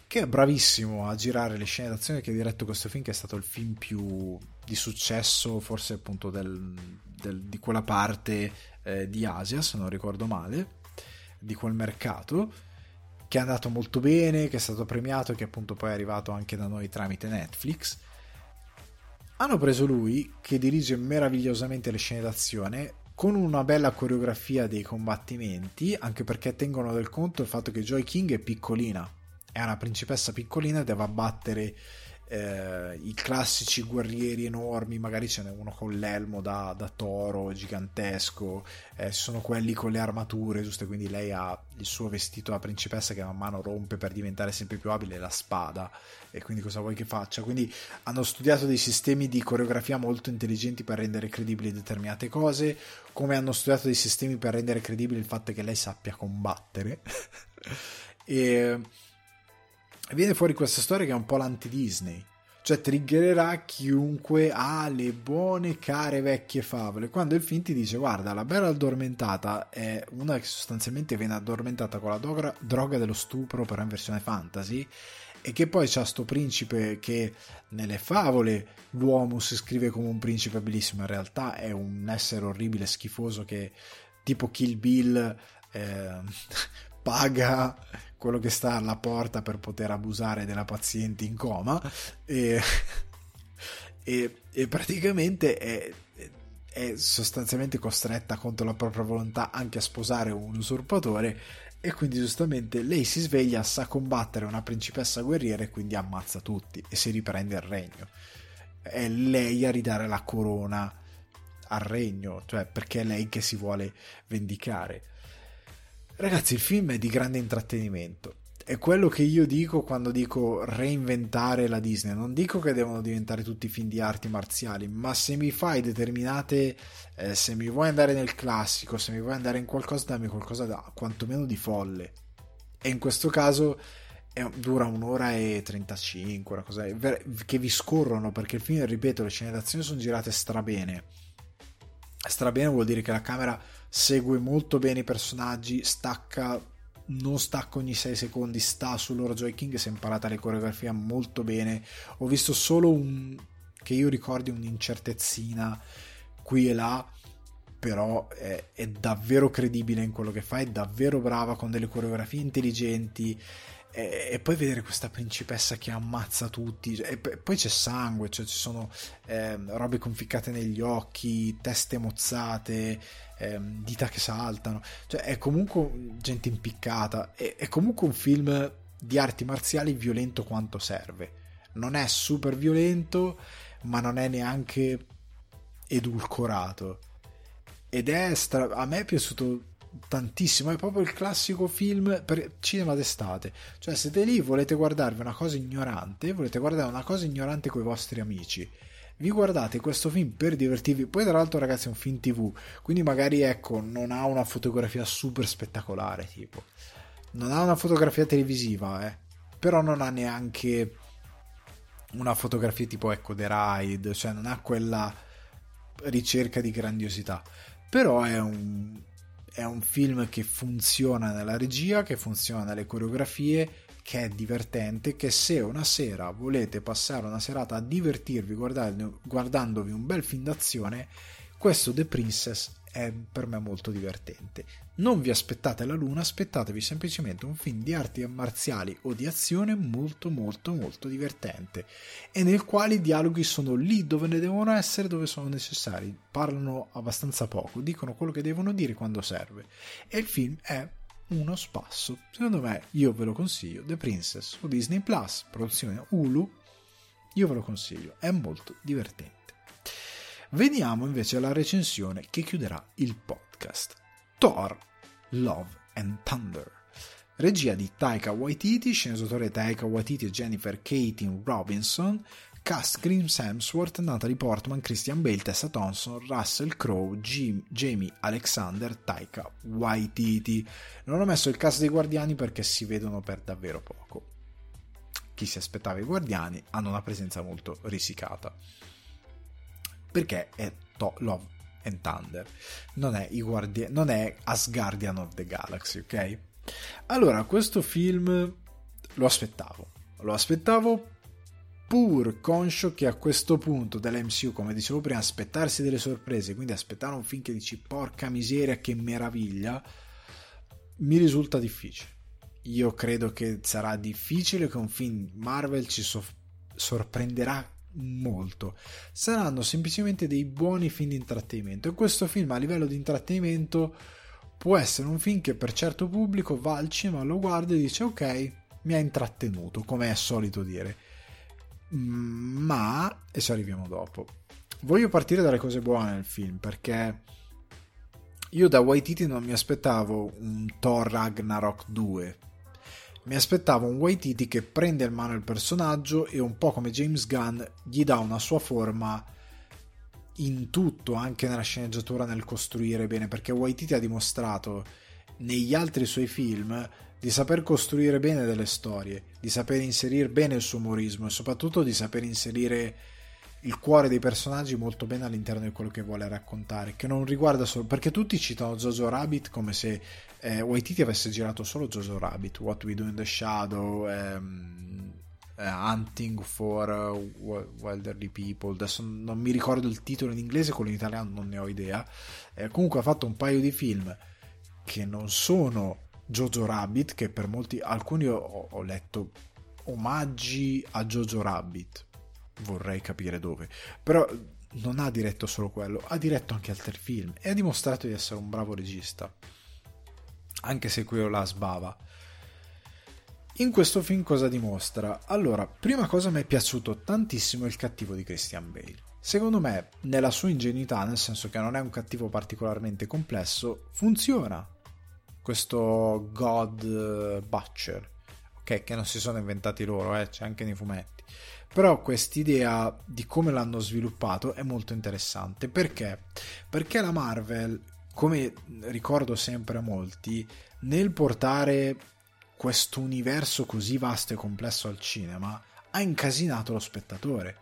che è bravissimo a girare le scene d'azione che ha diretto questo film che è stato il film più di successo forse appunto del, del, di quella parte eh, di Asia se non ricordo male di quel mercato che è andato molto bene che è stato premiato che appunto poi è arrivato anche da noi tramite Netflix hanno preso lui che dirige meravigliosamente le scene d'azione con una bella coreografia dei combattimenti anche perché tengono del conto il fatto che Joy King è piccolina. È una principessa piccolina e deve abbattere eh, i classici guerrieri enormi, magari ce n'è uno con l'elmo da, da toro gigantesco, eh, sono quelli con le armature, giusto? Quindi lei ha il suo vestito da principessa che man mano rompe per diventare sempre più abile la spada e quindi cosa vuoi che faccia? Quindi hanno studiato dei sistemi di coreografia molto intelligenti per rendere credibili determinate cose, come hanno studiato dei sistemi per rendere credibile il fatto che lei sappia combattere. e viene fuori questa storia che è un po' l'anti-Disney. Cioè triggererà chiunque ha le buone care vecchie favole. Quando il film ti dice guarda la bella addormentata è una che sostanzialmente viene addormentata con la droga, droga dello stupro però in versione fantasy e che poi c'ha sto principe che nelle favole l'uomo si scrive come un principe bellissimo in realtà è un essere orribile schifoso che tipo Kill Bill eh, paga quello che sta alla porta per poter abusare della paziente in coma e, e, e praticamente è, è, sostanzialmente costretta contro la propria volontà anche a sposare un usurpatore e quindi giustamente lei si sveglia, sa combattere una principessa guerriera e quindi ammazza tutti e si riprende il regno. È lei a ridare la corona al regno, cioè perché è lei che si vuole vendicare. Ragazzi, il film è di grande intrattenimento. È quello che io dico quando dico reinventare la Disney. Non dico che devono diventare tutti film di arti marziali, ma se mi fai determinate. Eh, se mi vuoi andare nel classico, se mi vuoi andare in qualcosa, dammi qualcosa da quantomeno di folle. E in questo caso è, dura un'ora e 35, una cosa che vi scorrono perché il film, ripeto, le scene d'azione sono girate strabene. Strabene vuol dire che la camera segue molto bene i personaggi, stacca, non stacca ogni 6 secondi, sta su loro Joy King, si è imparata le coreografie molto bene. Ho visto solo un, che io ricordi un'incertezzina qui e là, però è, è davvero credibile in quello che fa, è davvero brava con delle coreografie intelligenti e, e, poi vedere questa principessa che ammazza tutti e poi c'è sangue cioè ci sono eh, robe conficcate negli occhi teste mozzate eh, dita che saltano. Cioè è comunque gente impiccata. È, è comunque un film di arti marziali violento quanto serve. Non è super violento ma non è neanche edulcorato. Ed è stra- a me è piaciuto tantissimo, è proprio il classico film per cinema d'estate. Cioè, siete lì, volete guardarvi una cosa ignorante, volete guardare una cosa ignorante con i vostri amici. Vi guardate questo film per divertirvi. Poi, tra l'altro, ragazzi, è un film TV. Quindi, magari, ecco, non ha una fotografia super spettacolare. Tipo, non ha una fotografia televisiva, eh. Però non ha neanche una fotografia tipo, ecco, The Ride. Cioè, non ha quella ricerca di grandiosità. Però è un, è un film che funziona nella regia, che funziona nelle coreografie, che è divertente, che se una sera volete passare una serata a divertirvi guardandovi un bel film d'azione, questo The Princess è per me molto divertente. Non vi aspettate la luna, aspettatevi semplicemente un film di arti marziali o di azione molto molto molto divertente e nel quale i dialoghi sono lì dove ne devono essere, dove sono necessari, parlano abbastanza poco, dicono quello che devono dire quando serve e il film è uno spasso. Secondo me io ve lo consiglio, The Princess su Disney Plus, produzione Hulu, io ve lo consiglio, è molto divertente. Veniamo invece alla recensione che chiuderà il podcast. Thor, Love and Thunder. Regia di Taika Waititi, sceneggiatore Taika Waititi e Jennifer Katin Robinson, cast Chris Hemsworth, Natalie Portman, Christian Bale, Tessa Thompson, Russell Crowe, Jim, Jamie Alexander, Taika Waititi. Non ho messo il cast dei Guardiani perché si vedono per davvero poco. Chi si aspettava i Guardiani hanno una presenza molto risicata perché è to- Love and Thunder, non è, guardi- non è Asgardian of the Galaxy, ok? Allora, questo film lo aspettavo, lo aspettavo pur conscio che a questo punto dell'MCU, come dicevo prima, aspettarsi delle sorprese, quindi aspettare un film che dici porca miseria che meraviglia, mi risulta difficile. Io credo che sarà difficile che un film Marvel ci so- sorprenderà molto. Saranno semplicemente dei buoni film di intrattenimento e questo film a livello di intrattenimento può essere un film che per certo pubblico va al cinema, lo guarda e dice ok, mi ha intrattenuto, come è solito dire. Ma, e ci arriviamo dopo, voglio partire dalle cose buone del film perché io da Waititi non mi aspettavo un Thor Ragnarok 2 mi aspettavo un Waititi che prende in mano il personaggio e un po' come James Gunn gli dà una sua forma in tutto, anche nella sceneggiatura, nel costruire bene, perché Waititi ha dimostrato negli altri suoi film di saper costruire bene delle storie, di saper inserire bene il suo umorismo e soprattutto di saper inserire il cuore dei personaggi molto bene all'interno di quello che vuole raccontare, che non riguarda solo perché tutti citano Jojo Rabbit come se eh, Waititi avesse girato solo Jojo Rabbit, What We Do in the Shadow, ehm, eh, Hunting for uh, Wilderly People, adesso non mi ricordo il titolo in inglese, quello in italiano non ne ho idea, eh, comunque ha fatto un paio di film che non sono Jojo Rabbit, che per molti, alcuni ho, ho letto omaggi a Jojo Rabbit, vorrei capire dove, però non ha diretto solo quello, ha diretto anche altri film e ha dimostrato di essere un bravo regista anche se quello la sbava. In questo film cosa dimostra? Allora, prima cosa mi è piaciuto tantissimo il cattivo di Christian Bale. Secondo me, nella sua ingenuità, nel senso che non è un cattivo particolarmente complesso, funziona. Questo God Butcher, ok, che non si sono inventati loro, eh, c'è anche nei fumetti. Però quest'idea di come l'hanno sviluppato è molto interessante. Perché? Perché la Marvel come ricordo sempre a molti, nel portare questo universo così vasto e complesso al cinema, ha incasinato lo spettatore.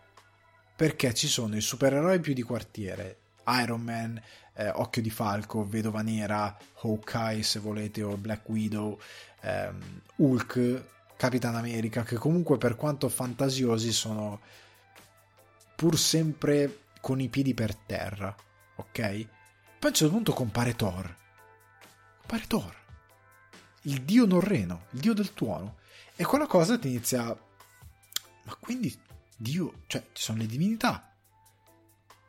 Perché ci sono i supereroi più di quartiere, Iron Man, eh, Occhio di Falco, Vedova Nera, Hawkeye se volete, o Black Widow, ehm, Hulk, Capitan America, che comunque per quanto fantasiosi sono pur sempre con i piedi per terra, ok? Poi a un certo punto compare Thor. Compare Thor. Il dio norreno, il dio del tuono. E quella cosa ti inizia... Ma quindi Dio... Cioè, ci sono le divinità.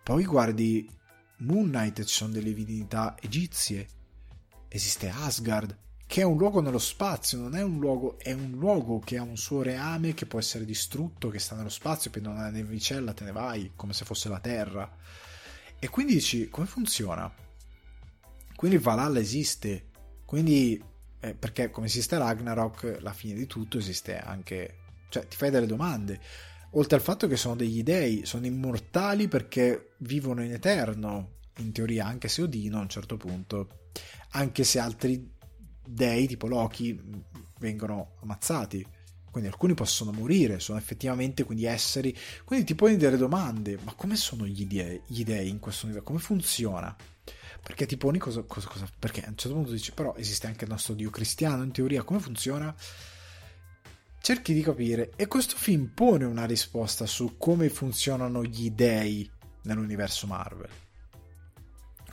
Poi guardi Moon Knight, ci sono delle divinità egizie. Esiste Asgard, che è un luogo nello spazio, non è un luogo, è un luogo che ha un suo reame che può essere distrutto, che sta nello spazio, per una nevicella te ne vai, come se fosse la Terra. E quindi dici, come funziona? Quindi Valhalla esiste, quindi eh, perché come esiste Ragnarok, la fine di tutto esiste anche, cioè ti fai delle domande. Oltre al fatto che sono degli dei, sono immortali perché vivono in eterno, in teoria, anche se Odino a un certo punto, anche se altri dei tipo Loki vengono ammazzati. Quindi alcuni possono morire, sono effettivamente quindi esseri. Quindi ti poni delle domande: ma come sono gli dei, gli dei in questo universo? Come funziona? Perché ti poni cosa, cosa, cosa, Perché a un certo punto dici, però esiste anche il nostro Dio cristiano in teoria, come funziona? Cerchi di capire e questo film pone una risposta su come funzionano gli dei nell'universo Marvel.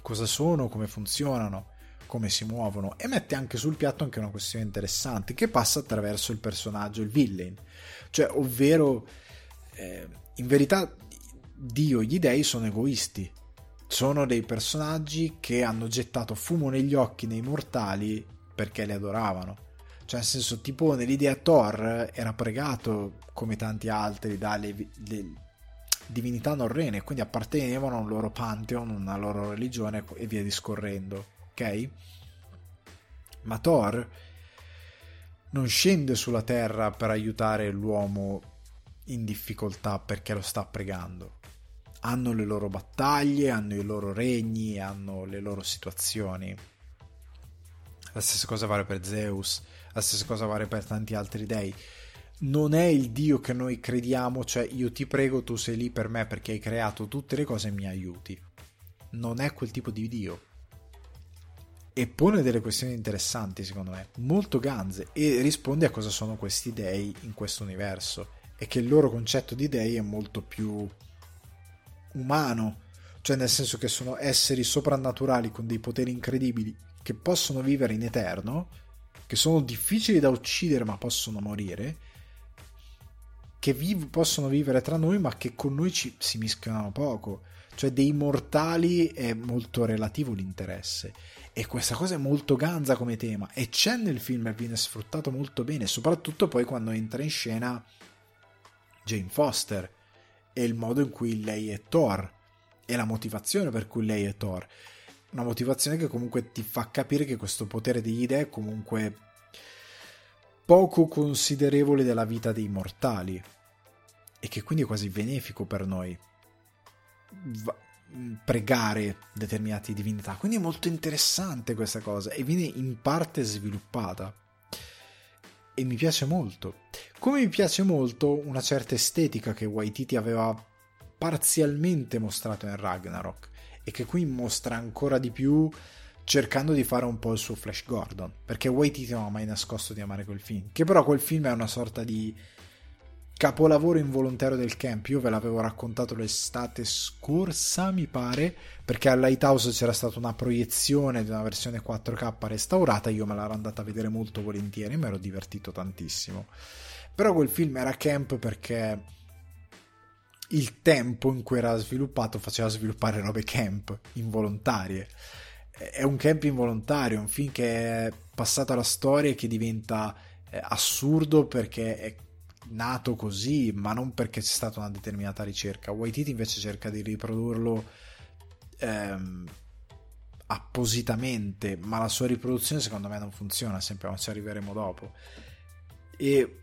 Cosa sono, come funzionano, come si muovono e mette anche sul piatto anche una questione interessante che passa attraverso il personaggio, il villain. Cioè, ovvero, eh, in verità, Dio e gli dei sono egoisti. Sono dei personaggi che hanno gettato fumo negli occhi nei mortali perché li adoravano cioè, nel senso, tipo, nell'idea Thor era pregato, come tanti altri, dalle le divinità norrene, quindi appartenevano a un loro pantheon, una loro religione e via discorrendo, ok? Ma Thor non scende sulla terra per aiutare l'uomo in difficoltà perché lo sta pregando. Hanno le loro battaglie, hanno i loro regni, hanno le loro situazioni. La stessa cosa vale per Zeus la stessa cosa vale per tanti altri dei. Non è il Dio che noi crediamo, cioè io ti prego, tu sei lì per me perché hai creato tutte le cose e mi aiuti. Non è quel tipo di Dio. E pone delle questioni interessanti, secondo me, molto ganze, e risponde a cosa sono questi dei in questo universo. E che il loro concetto di dei è molto più umano, cioè nel senso che sono esseri soprannaturali con dei poteri incredibili che possono vivere in eterno che sono difficili da uccidere ma possono morire, che viv- possono vivere tra noi ma che con noi ci- si mischiano poco. Cioè dei mortali è molto relativo l'interesse. E questa cosa è molto ganza come tema. E c'è nel film e viene sfruttato molto bene, soprattutto poi quando entra in scena Jane Foster e il modo in cui lei è Thor e la motivazione per cui lei è Thor una motivazione che comunque ti fa capire che questo potere degli dei è comunque poco considerevole della vita dei mortali e che quindi è quasi benefico per noi Va- pregare determinate divinità. Quindi è molto interessante questa cosa e viene in parte sviluppata. E mi piace molto. Come mi piace molto una certa estetica che Waititi aveva parzialmente mostrato in Ragnarok e che qui mostra ancora di più cercando di fare un po' il suo Flash Gordon perché Waititi non ha mai nascosto di amare quel film che però quel film è una sorta di capolavoro involontario del camp. Io ve l'avevo raccontato l'estate scorsa mi pare perché al Lighthouse c'era stata una proiezione di una versione 4K restaurata io me l'ero andata a vedere molto volentieri mi ero divertito tantissimo. Però quel film era camp perché il tempo in cui era sviluppato faceva sviluppare robe camp involontarie. È un camp involontario, un film che è passato alla storia e che diventa eh, assurdo perché è nato così, ma non perché c'è stata una determinata ricerca. Waititi invece cerca di riprodurlo ehm, appositamente, ma la sua riproduzione secondo me non funziona sempre, ma ci arriveremo dopo. E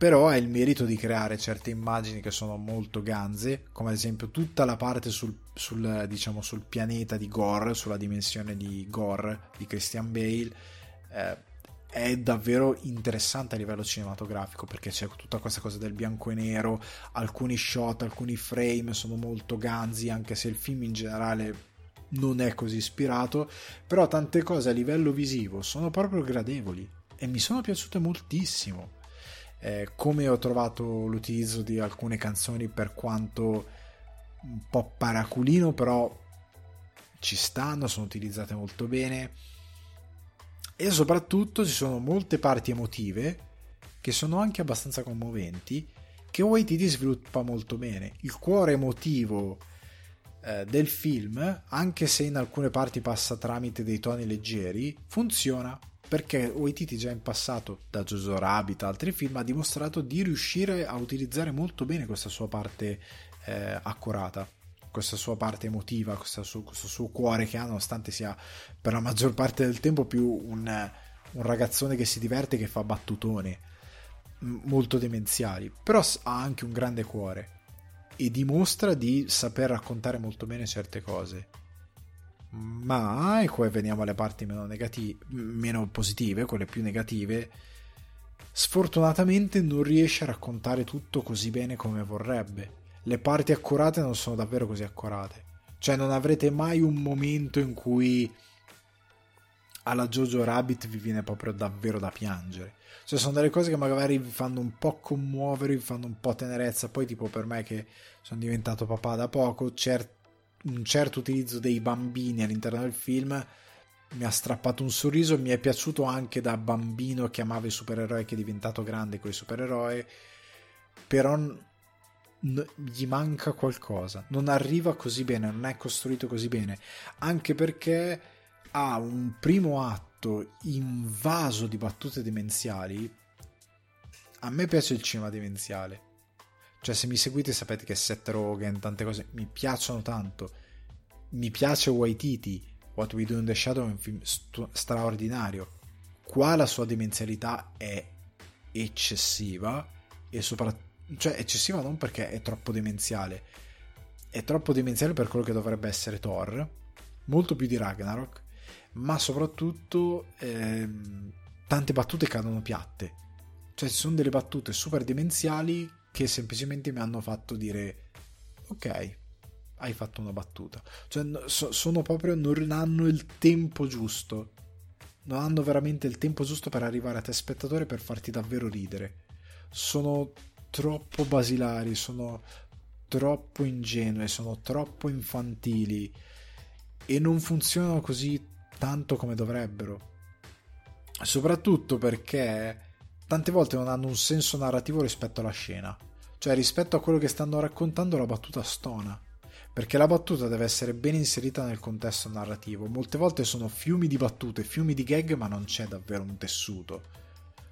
però ha il merito di creare certe immagini che sono molto ganze, come ad esempio tutta la parte sul, sul, diciamo, sul pianeta di Gore, sulla dimensione di Gore di Christian Bale. Eh, è davvero interessante a livello cinematografico perché c'è tutta questa cosa del bianco e nero, alcuni shot, alcuni frame sono molto ganzi, anche se il film in generale non è così ispirato, però tante cose a livello visivo sono proprio gradevoli e mi sono piaciute moltissimo eh, come ho trovato l'utilizzo di alcune canzoni per quanto un po' paraculino però ci stanno, sono utilizzate molto bene. E soprattutto ci sono molte parti emotive che sono anche abbastanza commoventi che Waititi sviluppa molto bene. Il cuore emotivo eh, del film anche se in alcune parti passa tramite dei toni leggeri funziona perché Waititi già in passato, da Jojo Rabbit e altri film, ha dimostrato di riuscire a utilizzare molto bene questa sua parte eh, accurata, questa sua parte emotiva, questo suo, questo suo, cuore che ha, nonostante sia per la maggior parte del tempo più un, un ragazzone che si diverte, che fa battutone molto demenziali, però ha anche un grande cuore e dimostra di saper raccontare molto bene certe cose ma e qua veniamo alle parti meno, negative, meno positive, quelle più negative, sfortunatamente non riesce a raccontare tutto così bene come vorrebbe. Le parti accurate non sono davvero così accurate. Cioè non avrete mai un momento in cui alla Jojo Rabbit vi viene proprio davvero da piangere. Cioè, sono delle cose che magari vi fanno un po' commuovere, vi fanno un po' tenerezza. Poi, tipo, per me che sono diventato papà da poco, cer- un certo utilizzo dei bambini all'interno del film mi ha strappato un sorriso. Mi è piaciuto anche da bambino che amava i supereroi, che è diventato grande con i supereroi. Però gli manca qualcosa, non arriva così bene, non è costruito così bene, anche perché ha un primo atto invaso di battute demenziali. A me piace il cinema demenziale. Cioè, se mi seguite sapete che Seth Rogen, tante cose mi piacciono tanto. Mi piace Waititi. What We Do in the Shadow è un film st- straordinario. Qua la sua demenzialità è eccessiva e soprattutto cioè eccessiva non perché è troppo demenziale è troppo demenziale per quello che dovrebbe essere Thor molto più di Ragnarok ma soprattutto ehm, tante battute cadono piatte. Cioè ci sono delle battute super demenziali che semplicemente mi hanno fatto dire ok, hai fatto una battuta. Cioè so, sono proprio non hanno il tempo giusto. Non hanno veramente il tempo giusto per arrivare a te spettatore per farti davvero ridere. Sono troppo basilari, sono troppo ingenue, sono troppo infantili e non funzionano così tanto come dovrebbero. Soprattutto perché tante volte non hanno un senso narrativo rispetto alla scena. Cioè, rispetto a quello che stanno raccontando, la battuta stona. Perché la battuta deve essere ben inserita nel contesto narrativo. Molte volte sono fiumi di battute, fiumi di gag, ma non c'è davvero un tessuto.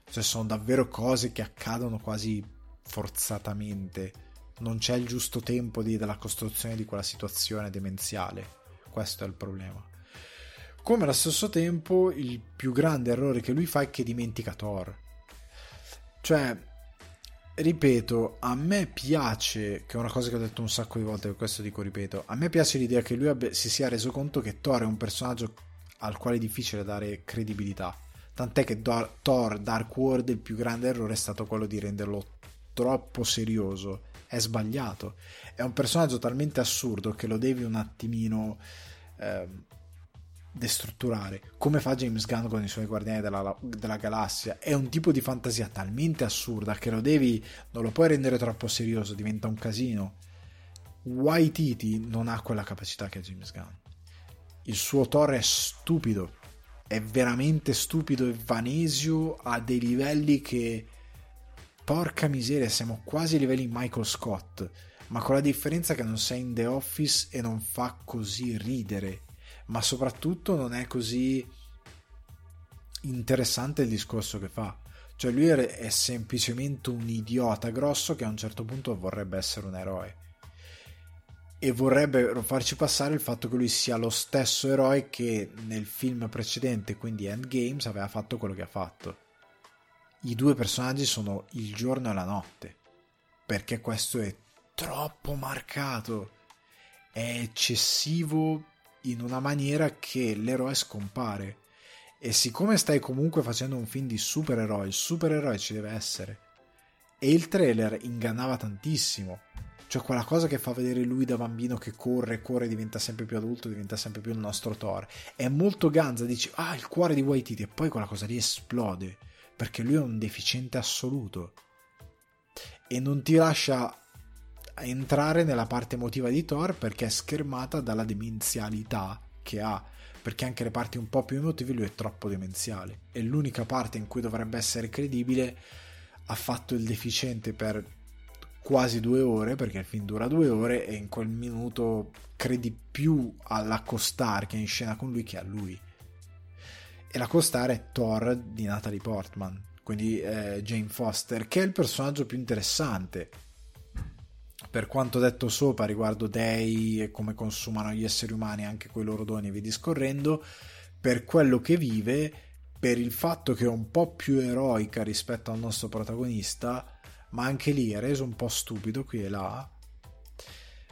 Cioè, sono davvero cose che accadono quasi forzatamente. Non c'è il giusto tempo di, della costruzione di quella situazione demenziale. Questo è il problema. Come allo stesso tempo il più grande errore che lui fa è che dimentica Thor. Cioè, ripeto, a me piace, che è una cosa che ho detto un sacco di volte, per questo dico ripeto, a me piace l'idea che lui abbia, si sia reso conto che Thor è un personaggio al quale è difficile dare credibilità. Tant'è che Thor Dark World il più grande errore è stato quello di renderlo troppo serioso. È sbagliato. È un personaggio talmente assurdo che lo devi un attimino... Eh, destrutturare, come fa James Gunn con i suoi Guardiani della, della, Galassia. È un tipo di fantasia talmente assurda che lo devi, non lo puoi rendere troppo serioso, diventa un casino. Waititi non ha quella capacità che ha James Gunn. Il suo Thor è stupido, è veramente stupido e vanesio a dei livelli che... Porca miseria, siamo quasi ai livelli Michael Scott, ma con la differenza che non sei in The Office e non fa così ridere ma soprattutto non è così interessante il discorso che fa. Cioè lui è semplicemente un idiota grosso che a un certo punto vorrebbe essere un eroe. E vorrebbe farci passare il fatto che lui sia lo stesso eroe che nel film precedente, quindi Endgames, aveva fatto quello che ha fatto. I due personaggi sono il giorno e la notte. Perché questo è troppo marcato. È eccessivo in una maniera che l'eroe scompare. E siccome stai comunque facendo un film di supereroi, il supereroe ci deve essere. E il trailer ingannava tantissimo. Cioè quella cosa che fa vedere lui da bambino che corre, corre, diventa sempre più adulto, diventa sempre più il nostro Thor. È molto ganza, dici, ah, il cuore di Waititi, e poi quella cosa lì esplode. Perché lui è un deficiente assoluto. E non ti lascia entrare nella parte emotiva di Thor perché è schermata dalla demenzialità che ha. Perché anche le parti un po' più emotive lui è troppo demenziale. E l'unica parte in cui dovrebbe essere credibile ha fatto il deficiente per quasi due ore perché il film dura due ore e in quel minuto credi più alla Costar che è in scena con lui che a lui. E la Costar è Thor di Natalie Portman quindi eh, Jane Foster che è il personaggio più interessante per quanto detto sopra riguardo dei e come consumano gli esseri umani anche quei loro doni via discorrendo, per quello che vive, per il fatto che è un po' più eroica rispetto al nostro protagonista, ma anche lì è reso un po' stupido qui e là.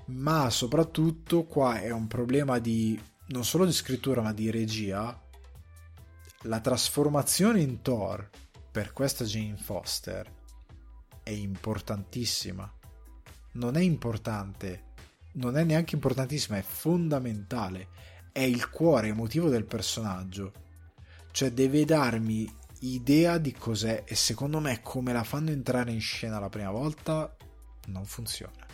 Ma soprattutto qua è un problema di non solo di scrittura ma di regia. La trasformazione in Thor per questa Jane Foster è importantissima non è importante, non è neanche importantissima, è fondamentale, è il cuore emotivo del personaggio. Cioè deve darmi idea di cos'è e secondo me come la fanno entrare in scena la prima volta non funziona.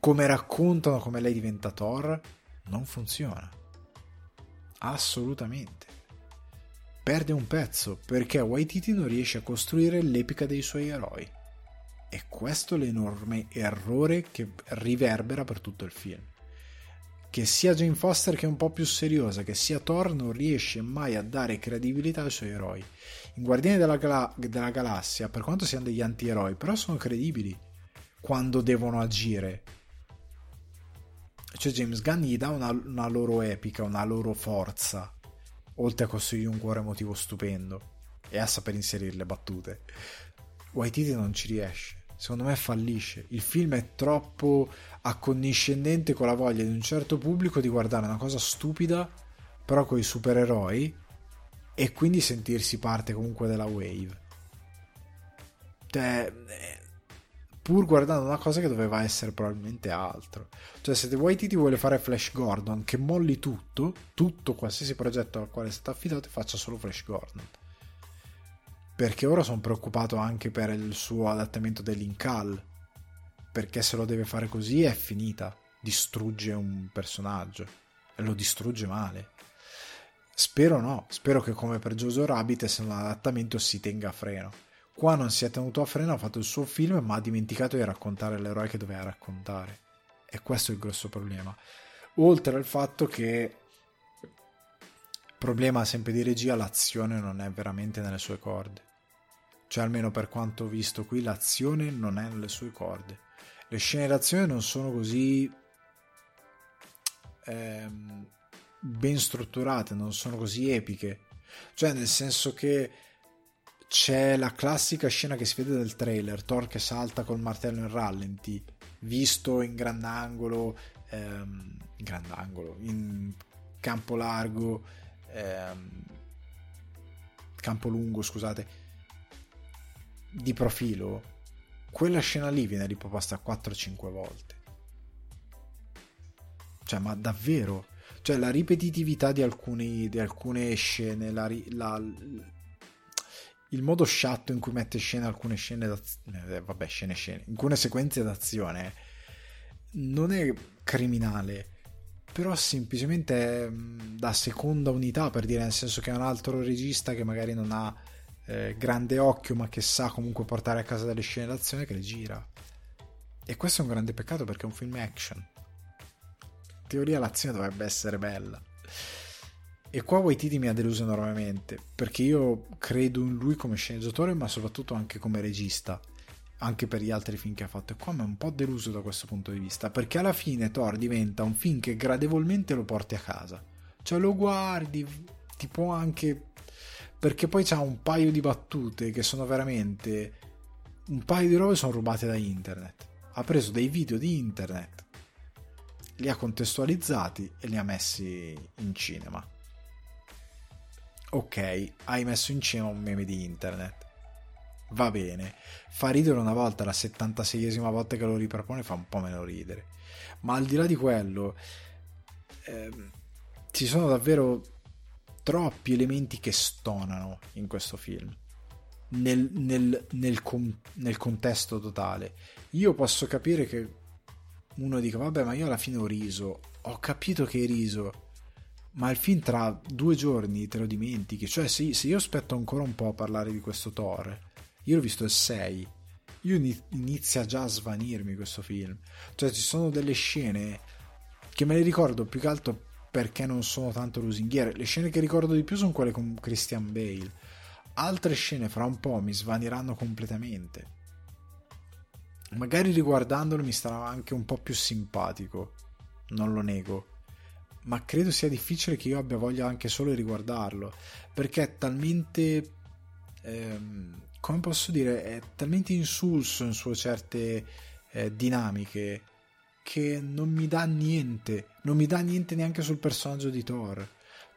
Come raccontano come lei diventa Thor non funziona. Assolutamente. Perde un pezzo perché Waititi non riesce a costruire l'epica dei suoi eroi. E questo è l'enorme errore che riverbera per tutto il film che sia Jane Foster che è un po' più seriosa, che sia Thor, non riesce mai a dare credibilità ai suoi eroi. In Guardiani della, Gala- della Galassia, per quanto siano degli anti-eroi, però sono credibili quando devono agire. Cioè James Gunn gli dà una, una loro epica, una loro forza, oltre a costruire un cuore emotivo stupendo e a saper inserire le battute. Waititi non ci riesce secondo me fallisce. Il film è troppo accondiscendente con la voglia di un certo pubblico di guardare una cosa stupida, però con i supereroi, e quindi sentirsi parte comunque della wave. Cioè, eh, pur guardando una cosa che doveva essere probabilmente altro. Cioè, se Waititi vuole fare Flash Gordon, che molli tutto, tutto, qualsiasi progetto al quale è stato affidato, faccia solo Flash Gordon perché ora sono preoccupato anche per il suo adattamento dell'Incal. Perché se lo deve fare così è finita. Distrugge un personaggio. E lo distrugge male. Spero no. Spero che come per Jojo Rabbit se un adattamento si tenga a freno. Qua non si è tenuto a freno ha fatto il suo film ma ha dimenticato di raccontare l'eroe che doveva raccontare. E questo è il grosso problema. Oltre al fatto che problema sempre di regia l'azione non è veramente nelle sue corde. Cioè almeno per quanto ho visto qui l'azione non è nelle sue corde. Le scene d'azione non sono così ehm, ben strutturate non sono così epiche. Cioè nel senso che c'è la classica scena che si vede del trailer Thor che salta col martello in rallenti visto in grandangolo ehm, in grandangolo in campo largo ehm, campo lungo scusate di profilo, quella scena lì viene riproposta 4-5 volte. Cioè, ma davvero? Cioè, la ripetitività di, alcuni, di alcune scene, la, la, il modo sciatto in cui mette scena alcune scene d'azione, eh, vabbè, scene scene, alcune sequenze d'azione, non è criminale, però semplicemente mm, da seconda unità, per dire, nel senso che è un altro regista che magari non ha eh, grande occhio ma che sa comunque portare a casa delle scene d'azione che le gira. E questo è un grande peccato perché è un film action. In teoria l'azione dovrebbe essere bella. E qua Waititi mi ha deluso enormemente perché io credo in lui come sceneggiatore ma soprattutto anche come regista anche per gli altri film che ha fatto. E qua mi è un po' deluso da questo punto di vista perché alla fine Thor diventa un film che gradevolmente lo porti a casa. Cioè lo guardi ti può anche perché poi c'ha un paio di battute che sono veramente un paio di robe sono rubate da internet. Ha preso dei video di internet li ha contestualizzati e li ha messi in cinema. Ok hai messo in cinema un meme di internet va bene fa ridere una volta la 76esima volta che lo ripropone fa un po' meno ridere ma al di là di quello ehm, ci sono davvero troppi elementi che stonano in questo film. Nel, nel, nel, com, nel, contesto totale. Io posso capire che uno dica, vabbè, ma io alla fine ho riso, ho capito che hai riso, ma il film tra due giorni te lo dimentichi. Cioè, se, se io aspetto ancora un po' a parlare di questo Thor, io l'ho visto il 6, io inizia già a svanirmi questo film. Cioè, ci sono delle scene che me le ricordo più che altro perché non sono tanto lusinghiere. Le scene che ricordo di più sono quelle con Christian Bale. Altre scene fra un po' mi svaniranno completamente. Magari riguardandolo mi starà anche un po' più simpatico, non lo nego. Ma credo sia difficile che io abbia voglia anche solo di riguardarlo, perché è talmente... Ehm, come posso dire? È talmente insulso in sue certe eh, dinamiche che non mi dà niente, non mi dà niente neanche sul personaggio di Thor.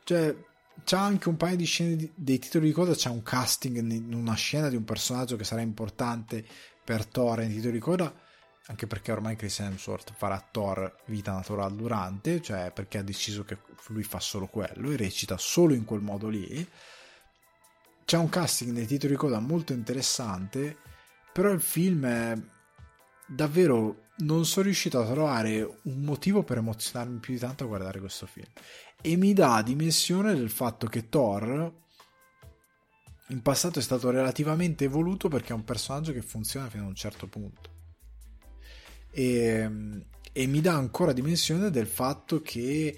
Cioè, c'ha anche un paio di scene di, dei titoli di coda, c'è un casting in una scena di un personaggio che sarà importante per Thor nei titoli di coda anche perché ormai Chris Hemsworth farà Thor vita naturale durante, cioè perché ha deciso che lui fa solo quello e recita solo in quel modo lì. C'è un casting dei titoli di coda molto interessante, però il film è davvero non sono riuscito a trovare un motivo per emozionarmi più di tanto a guardare questo film. E mi dà dimensione del fatto che Thor in passato è stato relativamente evoluto perché è un personaggio che funziona fino a un certo punto. E, e mi dà ancora dimensione del fatto che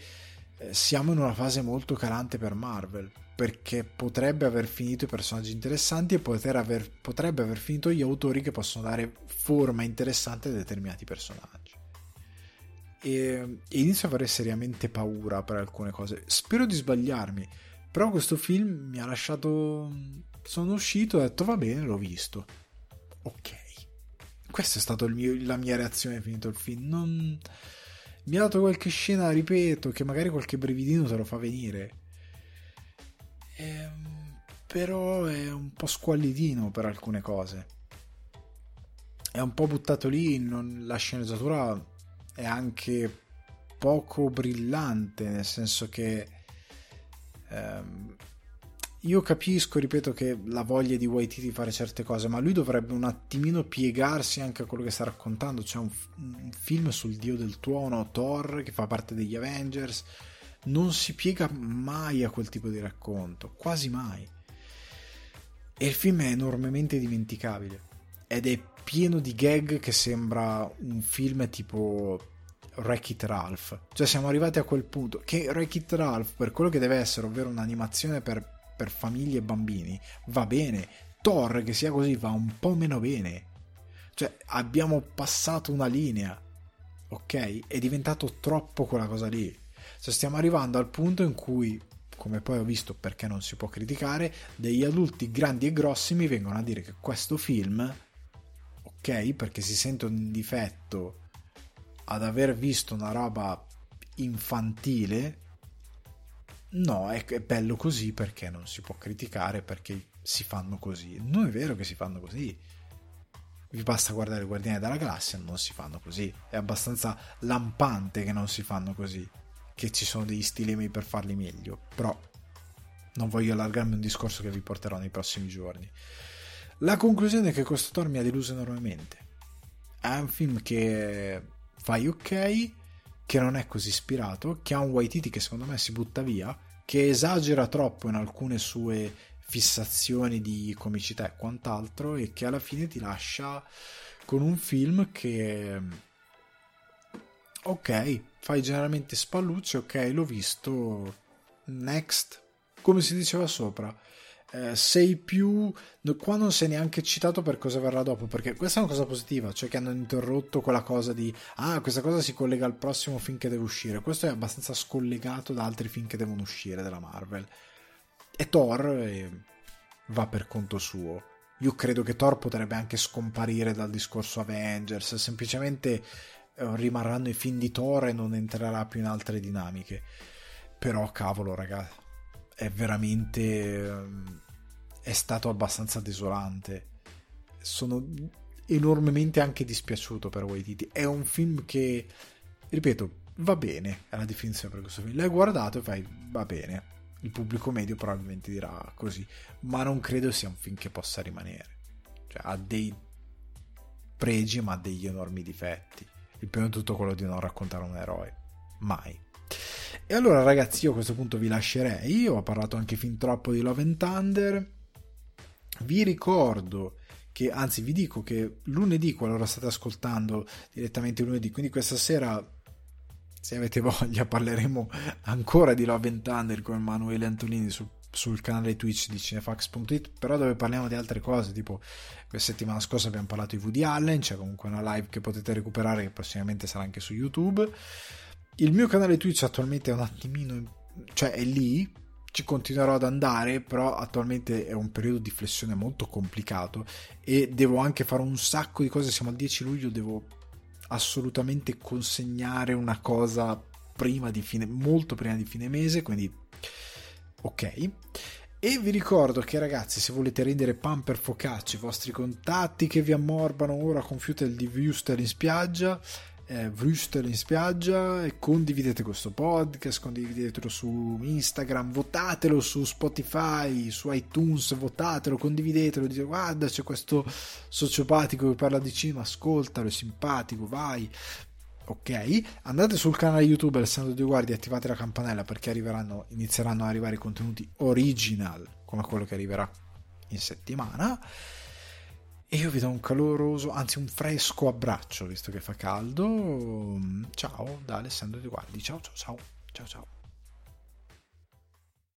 eh, siamo in una fase molto calante per Marvel perché potrebbe aver finito i personaggi interessanti e aver, potrebbe aver finito gli autori che possono dare forma interessante a determinati personaggi. E, inizio a avere seriamente paura per alcune cose. Spero di sbagliarmi, però questo film mi ha lasciato. Sono uscito e ho detto va bene, l'ho visto. Ok. Questa è stata la mia reazione finito il film. Non... Mi ha dato qualche scena, ripeto, che magari qualche brividino te lo fa venire Ehm, però è un po' squallidino per alcune cose. È un po' buttato lì, non, la sceneggiatura è anche poco brillante, nel senso che ehm, io capisco, ripeto, che la voglia di YT di fare certe cose, ma lui dovrebbe un attimino piegarsi anche a quello che sta raccontando. C'è un, un film sul dio del tuono, Thor, che fa parte degli Avengers non si piega mai a quel tipo di racconto, quasi mai. E il film è enormemente dimenticabile ed è pieno di gag che sembra un film tipo Wreck-It Ralph. Cioè siamo arrivati a quel punto che Wreck-It Ralph, per quello che deve essere, ovvero un'animazione per, per famiglie e bambini, va bene. Thor, che sia così, va un po' meno bene. Cioè abbiamo passato una linea, ok? È diventato troppo quella cosa lì. Cioè stiamo arrivando al punto in cui, come poi ho visto perché non si può criticare, degli adulti grandi e grossi mi vengono a dire che questo film, ok, perché si sentono in difetto ad aver visto una roba infantile, no, è, è bello così perché non si può criticare perché si fanno così. Non è vero che si fanno così vi basta guardare i Guardiani della Galassia, non si fanno così. È abbastanza lampante che non si fanno così che ci sono degli stilemi per farli meglio, però non voglio allargarmi un discorso che vi porterò nei prossimi giorni. La conclusione è che questo Thor mi ha deluso enormemente. È un film che fai ok, che non è così ispirato, che ha un Waititi che secondo me si butta via, che esagera troppo in alcune sue fissazioni di comicità e quant'altro e che alla fine ti lascia con un film che ok, fai generalmente spallucce, ok, l'ho visto, next, come si diceva sopra. Eh, sei più qua non sei neanche citato per cosa verrà dopo perché questa è una cosa positiva cioè che hanno interrotto quella cosa di ah questa cosa si collega al prossimo film che deve uscire. Questo è abbastanza scollegato da altri film che devono uscire della Marvel. E Thor eh, va per conto suo. Io credo che Thor potrebbe anche scomparire dal discorso Avengers semplicemente rimarranno i film di Thor e non entrerà più in altre dinamiche. Però, cavolo, ragazzi, è veramente. Ehm, è stato abbastanza desolante. Sono enormemente anche dispiaciuto per Waititi. È un film che, ripeto, va bene. È la definizione per questo film. L'hai guardato e fai, va bene. Il pubblico medio probabilmente dirà così, ma non credo sia un film che possa rimanere. Cioè, ha dei pregi, ma ha degli enormi difetti il primo di tutto quello di non raccontare un eroe. Mai. E allora ragazzi io a questo punto vi lascerei, io ho parlato anche fin troppo di Love and Thunder, vi ricordo che, anzi vi dico che lunedì, qualora state ascoltando direttamente lunedì, quindi questa sera se avete voglia parleremo ancora di Love and Thunder con Emanuele Antolini sul sul canale Twitch di cinefax.it, però dove parliamo di altre cose, tipo questa settimana scorsa abbiamo parlato di Woody Allen, c'è comunque una live che potete recuperare che prossimamente sarà anche su YouTube. Il mio canale Twitch attualmente è un attimino, cioè è lì, ci continuerò ad andare, però attualmente è un periodo di flessione molto complicato e devo anche fare un sacco di cose, siamo al 10 luglio, devo assolutamente consegnare una cosa prima di fine, molto prima di fine mese, quindi ok. E vi ricordo che ragazzi, se volete rendere pamper focacci i vostri contatti che vi ammorbano ora con Futel di Wuster in spiaggia, eh, Wuster in spiaggia, e condividete questo podcast, condividetelo su Instagram, votatelo su Spotify, su iTunes, votatelo, condividetelo, dite guarda c'è questo sociopatico che parla di cinema, ascoltalo, è simpatico, vai ok andate sul canale youtube Alessandro Di Guardi attivate la campanella perché inizieranno ad arrivare contenuti original come quello che arriverà in settimana. E io vi do un caloroso anzi un fresco abbraccio visto che fa caldo. Ciao da Alessandro Di Guardi. Ciao ciao ciao. Ciao ciao